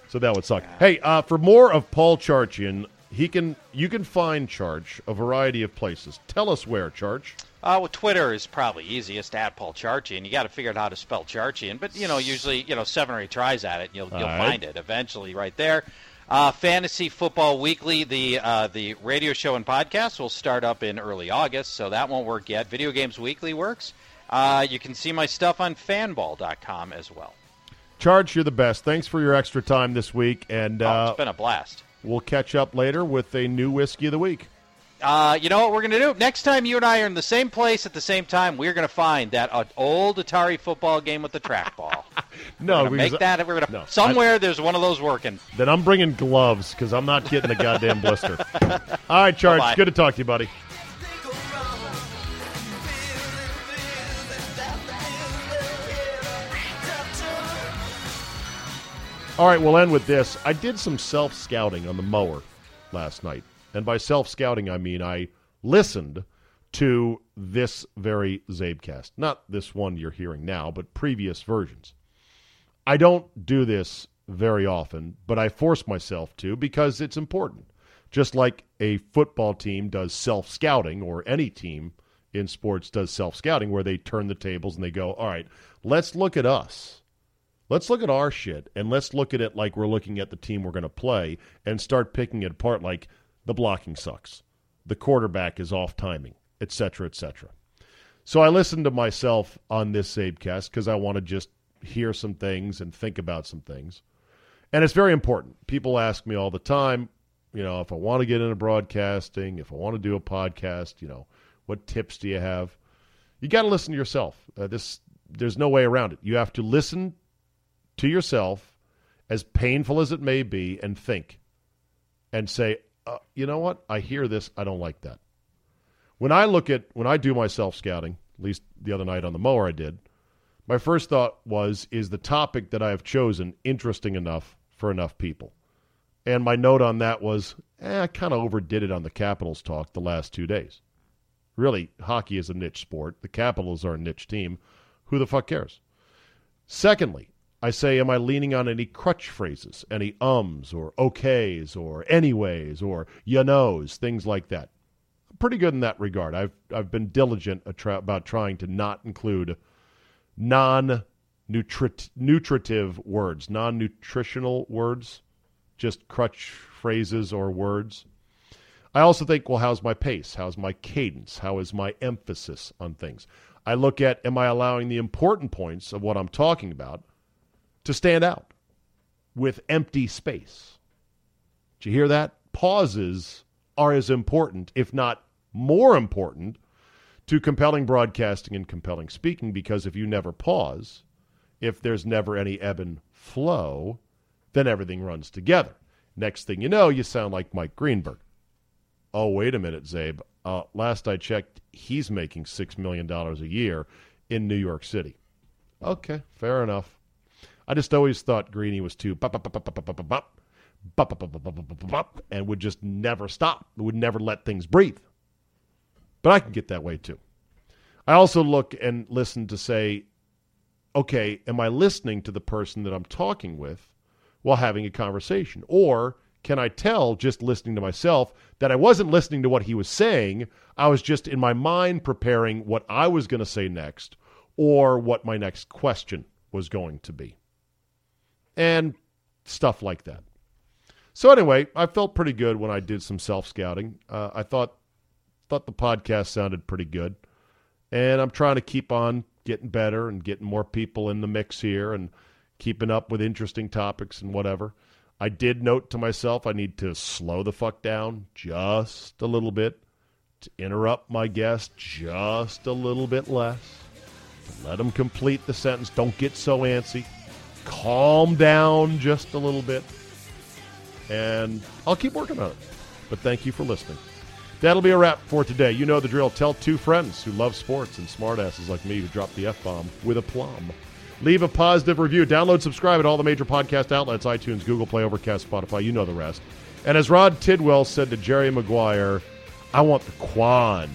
Speaker 1: So that would suck. Hey, uh, for more of Paul Charchian, he can you can find Charch a variety of places. Tell us where, Charch.
Speaker 4: Uh, well, Twitter is probably easiest at Paul Charchian. You got to figure out how to spell Charchian, but you know, usually, you know, seven or eight tries at it, and you'll,
Speaker 1: All
Speaker 4: you'll
Speaker 1: right.
Speaker 4: find it eventually, right there. Uh, Fantasy Football Weekly, the uh, the radio show and podcast will start up in early August, so that won't work yet. Video Games Weekly works. Uh, you can see my stuff on Fanball.com as well.
Speaker 1: Charch, you're the best. Thanks for your extra time this week, and
Speaker 4: Oh,
Speaker 1: uh,
Speaker 4: it's been a blast.
Speaker 1: we'll catch up later with a new whiskey of the week.
Speaker 4: Uh, you know what we're going to do? Next time you and I are in the same place at the same time, we're going to find that uh, old Atari football game with the trackball. [laughs]
Speaker 1: No,
Speaker 4: We're gonna make that. We're gonna
Speaker 1: No,
Speaker 4: somewhere. there's one of those working.
Speaker 1: Then I'm bringing gloves because I'm not getting the goddamn blister. [laughs] All right, Charch.
Speaker 4: Bye-bye.
Speaker 1: Good to talk to you, buddy. All right, we'll end with this. I did some self scouting on the mower last night. And by self scouting, I mean I listened to this very CzabeCast. Not this one you're hearing now, but previous versions. I don't do this very often, but I force myself to because it's important. Just like a football team does self scouting, or any team in sports does self scouting, where they turn the tables and they go, all right, let's look at us. Let's look at our shit and let's look at it like we're looking at the team we're going to play and start picking it apart like the blocking sucks, the quarterback is off timing, etc., cetera, et cetera. So I listened to myself on this CzabeCast because I want to just hear some things and think about some things. And it's very important. People ask me all the time, you know, if I want to get into broadcasting, if I want to do a podcast, you know, what tips do you have? You got to listen to yourself. Uh, this there's no way around it. You have to listen to yourself, as painful as it may be, and think. and say, uh, you know what? I hear this. I don't like that. When I look at, when I do my self scouting, at least the other night on the mower I did, my first thought was, is the topic that I have chosen interesting enough for enough people? And my note on that was, eh, I kind of overdid it on the Capitals talk the last two days. Really, hockey is a niche sport. The Capitals are a niche team. Who the fuck cares? Secondly, I say, am I leaning on any crutch phrases, any ums or okays or anyways or you knows, things like that? Pretty good in that regard. I've I've been diligent about trying to not include non nutritive words, non nutritional words, just crutch phrases or words. I also think, well, how's my pace? How's my cadence? How is my emphasis on things? I look at, am I allowing the important points of what I'm talking about to stand out with empty space. Did you hear that? Pauses are as important, if not more important, to compelling broadcasting and compelling speaking because if you never pause, if there's never any ebb and flow, then everything runs together. Next thing you know, you sound like Mike Greenberg. Oh, wait a minute, Czabe. Uh, last I checked, he's making $6 million a year in New York City. Okay, fair enough. I just always thought Greeny was too and would just never stop. Would never let things breathe. But I can get that way too. I also look and listen to say, okay, am I listening to the person that I'm talking with while having a conversation? Or can I tell just listening to myself that I wasn't listening to what he was saying? I was just in my mind preparing what I was going to say next or what my next question was going to be and stuff like that. So anyway, I felt pretty good when I did some self scouting. Uh, I thought thought the podcast sounded pretty good, and I'm trying to keep on getting better and getting more people in the mix here and keeping up with interesting topics and whatever. I did note to myself I need to slow the fuck down just a little bit to interrupt my guest just a little bit less. Let them complete the sentence. Don't get so antsy calm down just a little bit. And I'll keep working on it. But thank you for listening. That'll be a wrap for today. You know the drill. Tell two friends who love sports and smartasses like me who drop the F bomb with a plum. Leave a positive review. Download, subscribe at all the major podcast outlets iTunes, Google Play, Overcast, Spotify. You know the rest. And as Rod Tidwell said to Jerry Maguire, I want the Quan,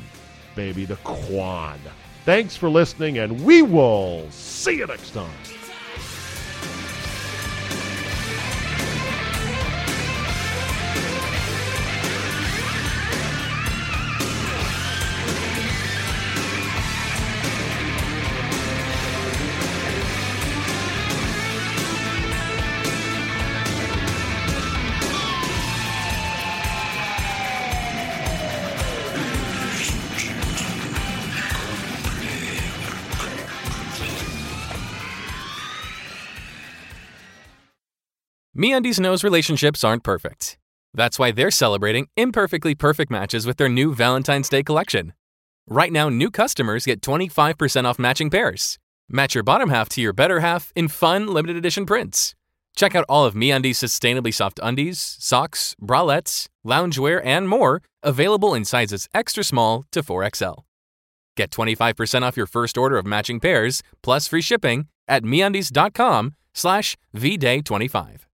Speaker 1: baby, the Quan. Thanks for listening, and we will see you next time.
Speaker 6: MeUndies knows relationships aren't perfect. That's why they're celebrating imperfectly perfect matches with their new Valentine's Day collection. Right now, new customers get 25% off matching pairs. Match your bottom half to your better half in fun, limited edition prints. Check out all of MeUndies' sustainably soft undies, socks, bralettes, loungewear, and more, available in sizes extra small to 4XL. Get 25% off your first order of matching pairs, plus free shipping at MeUndies.com slash VDay25.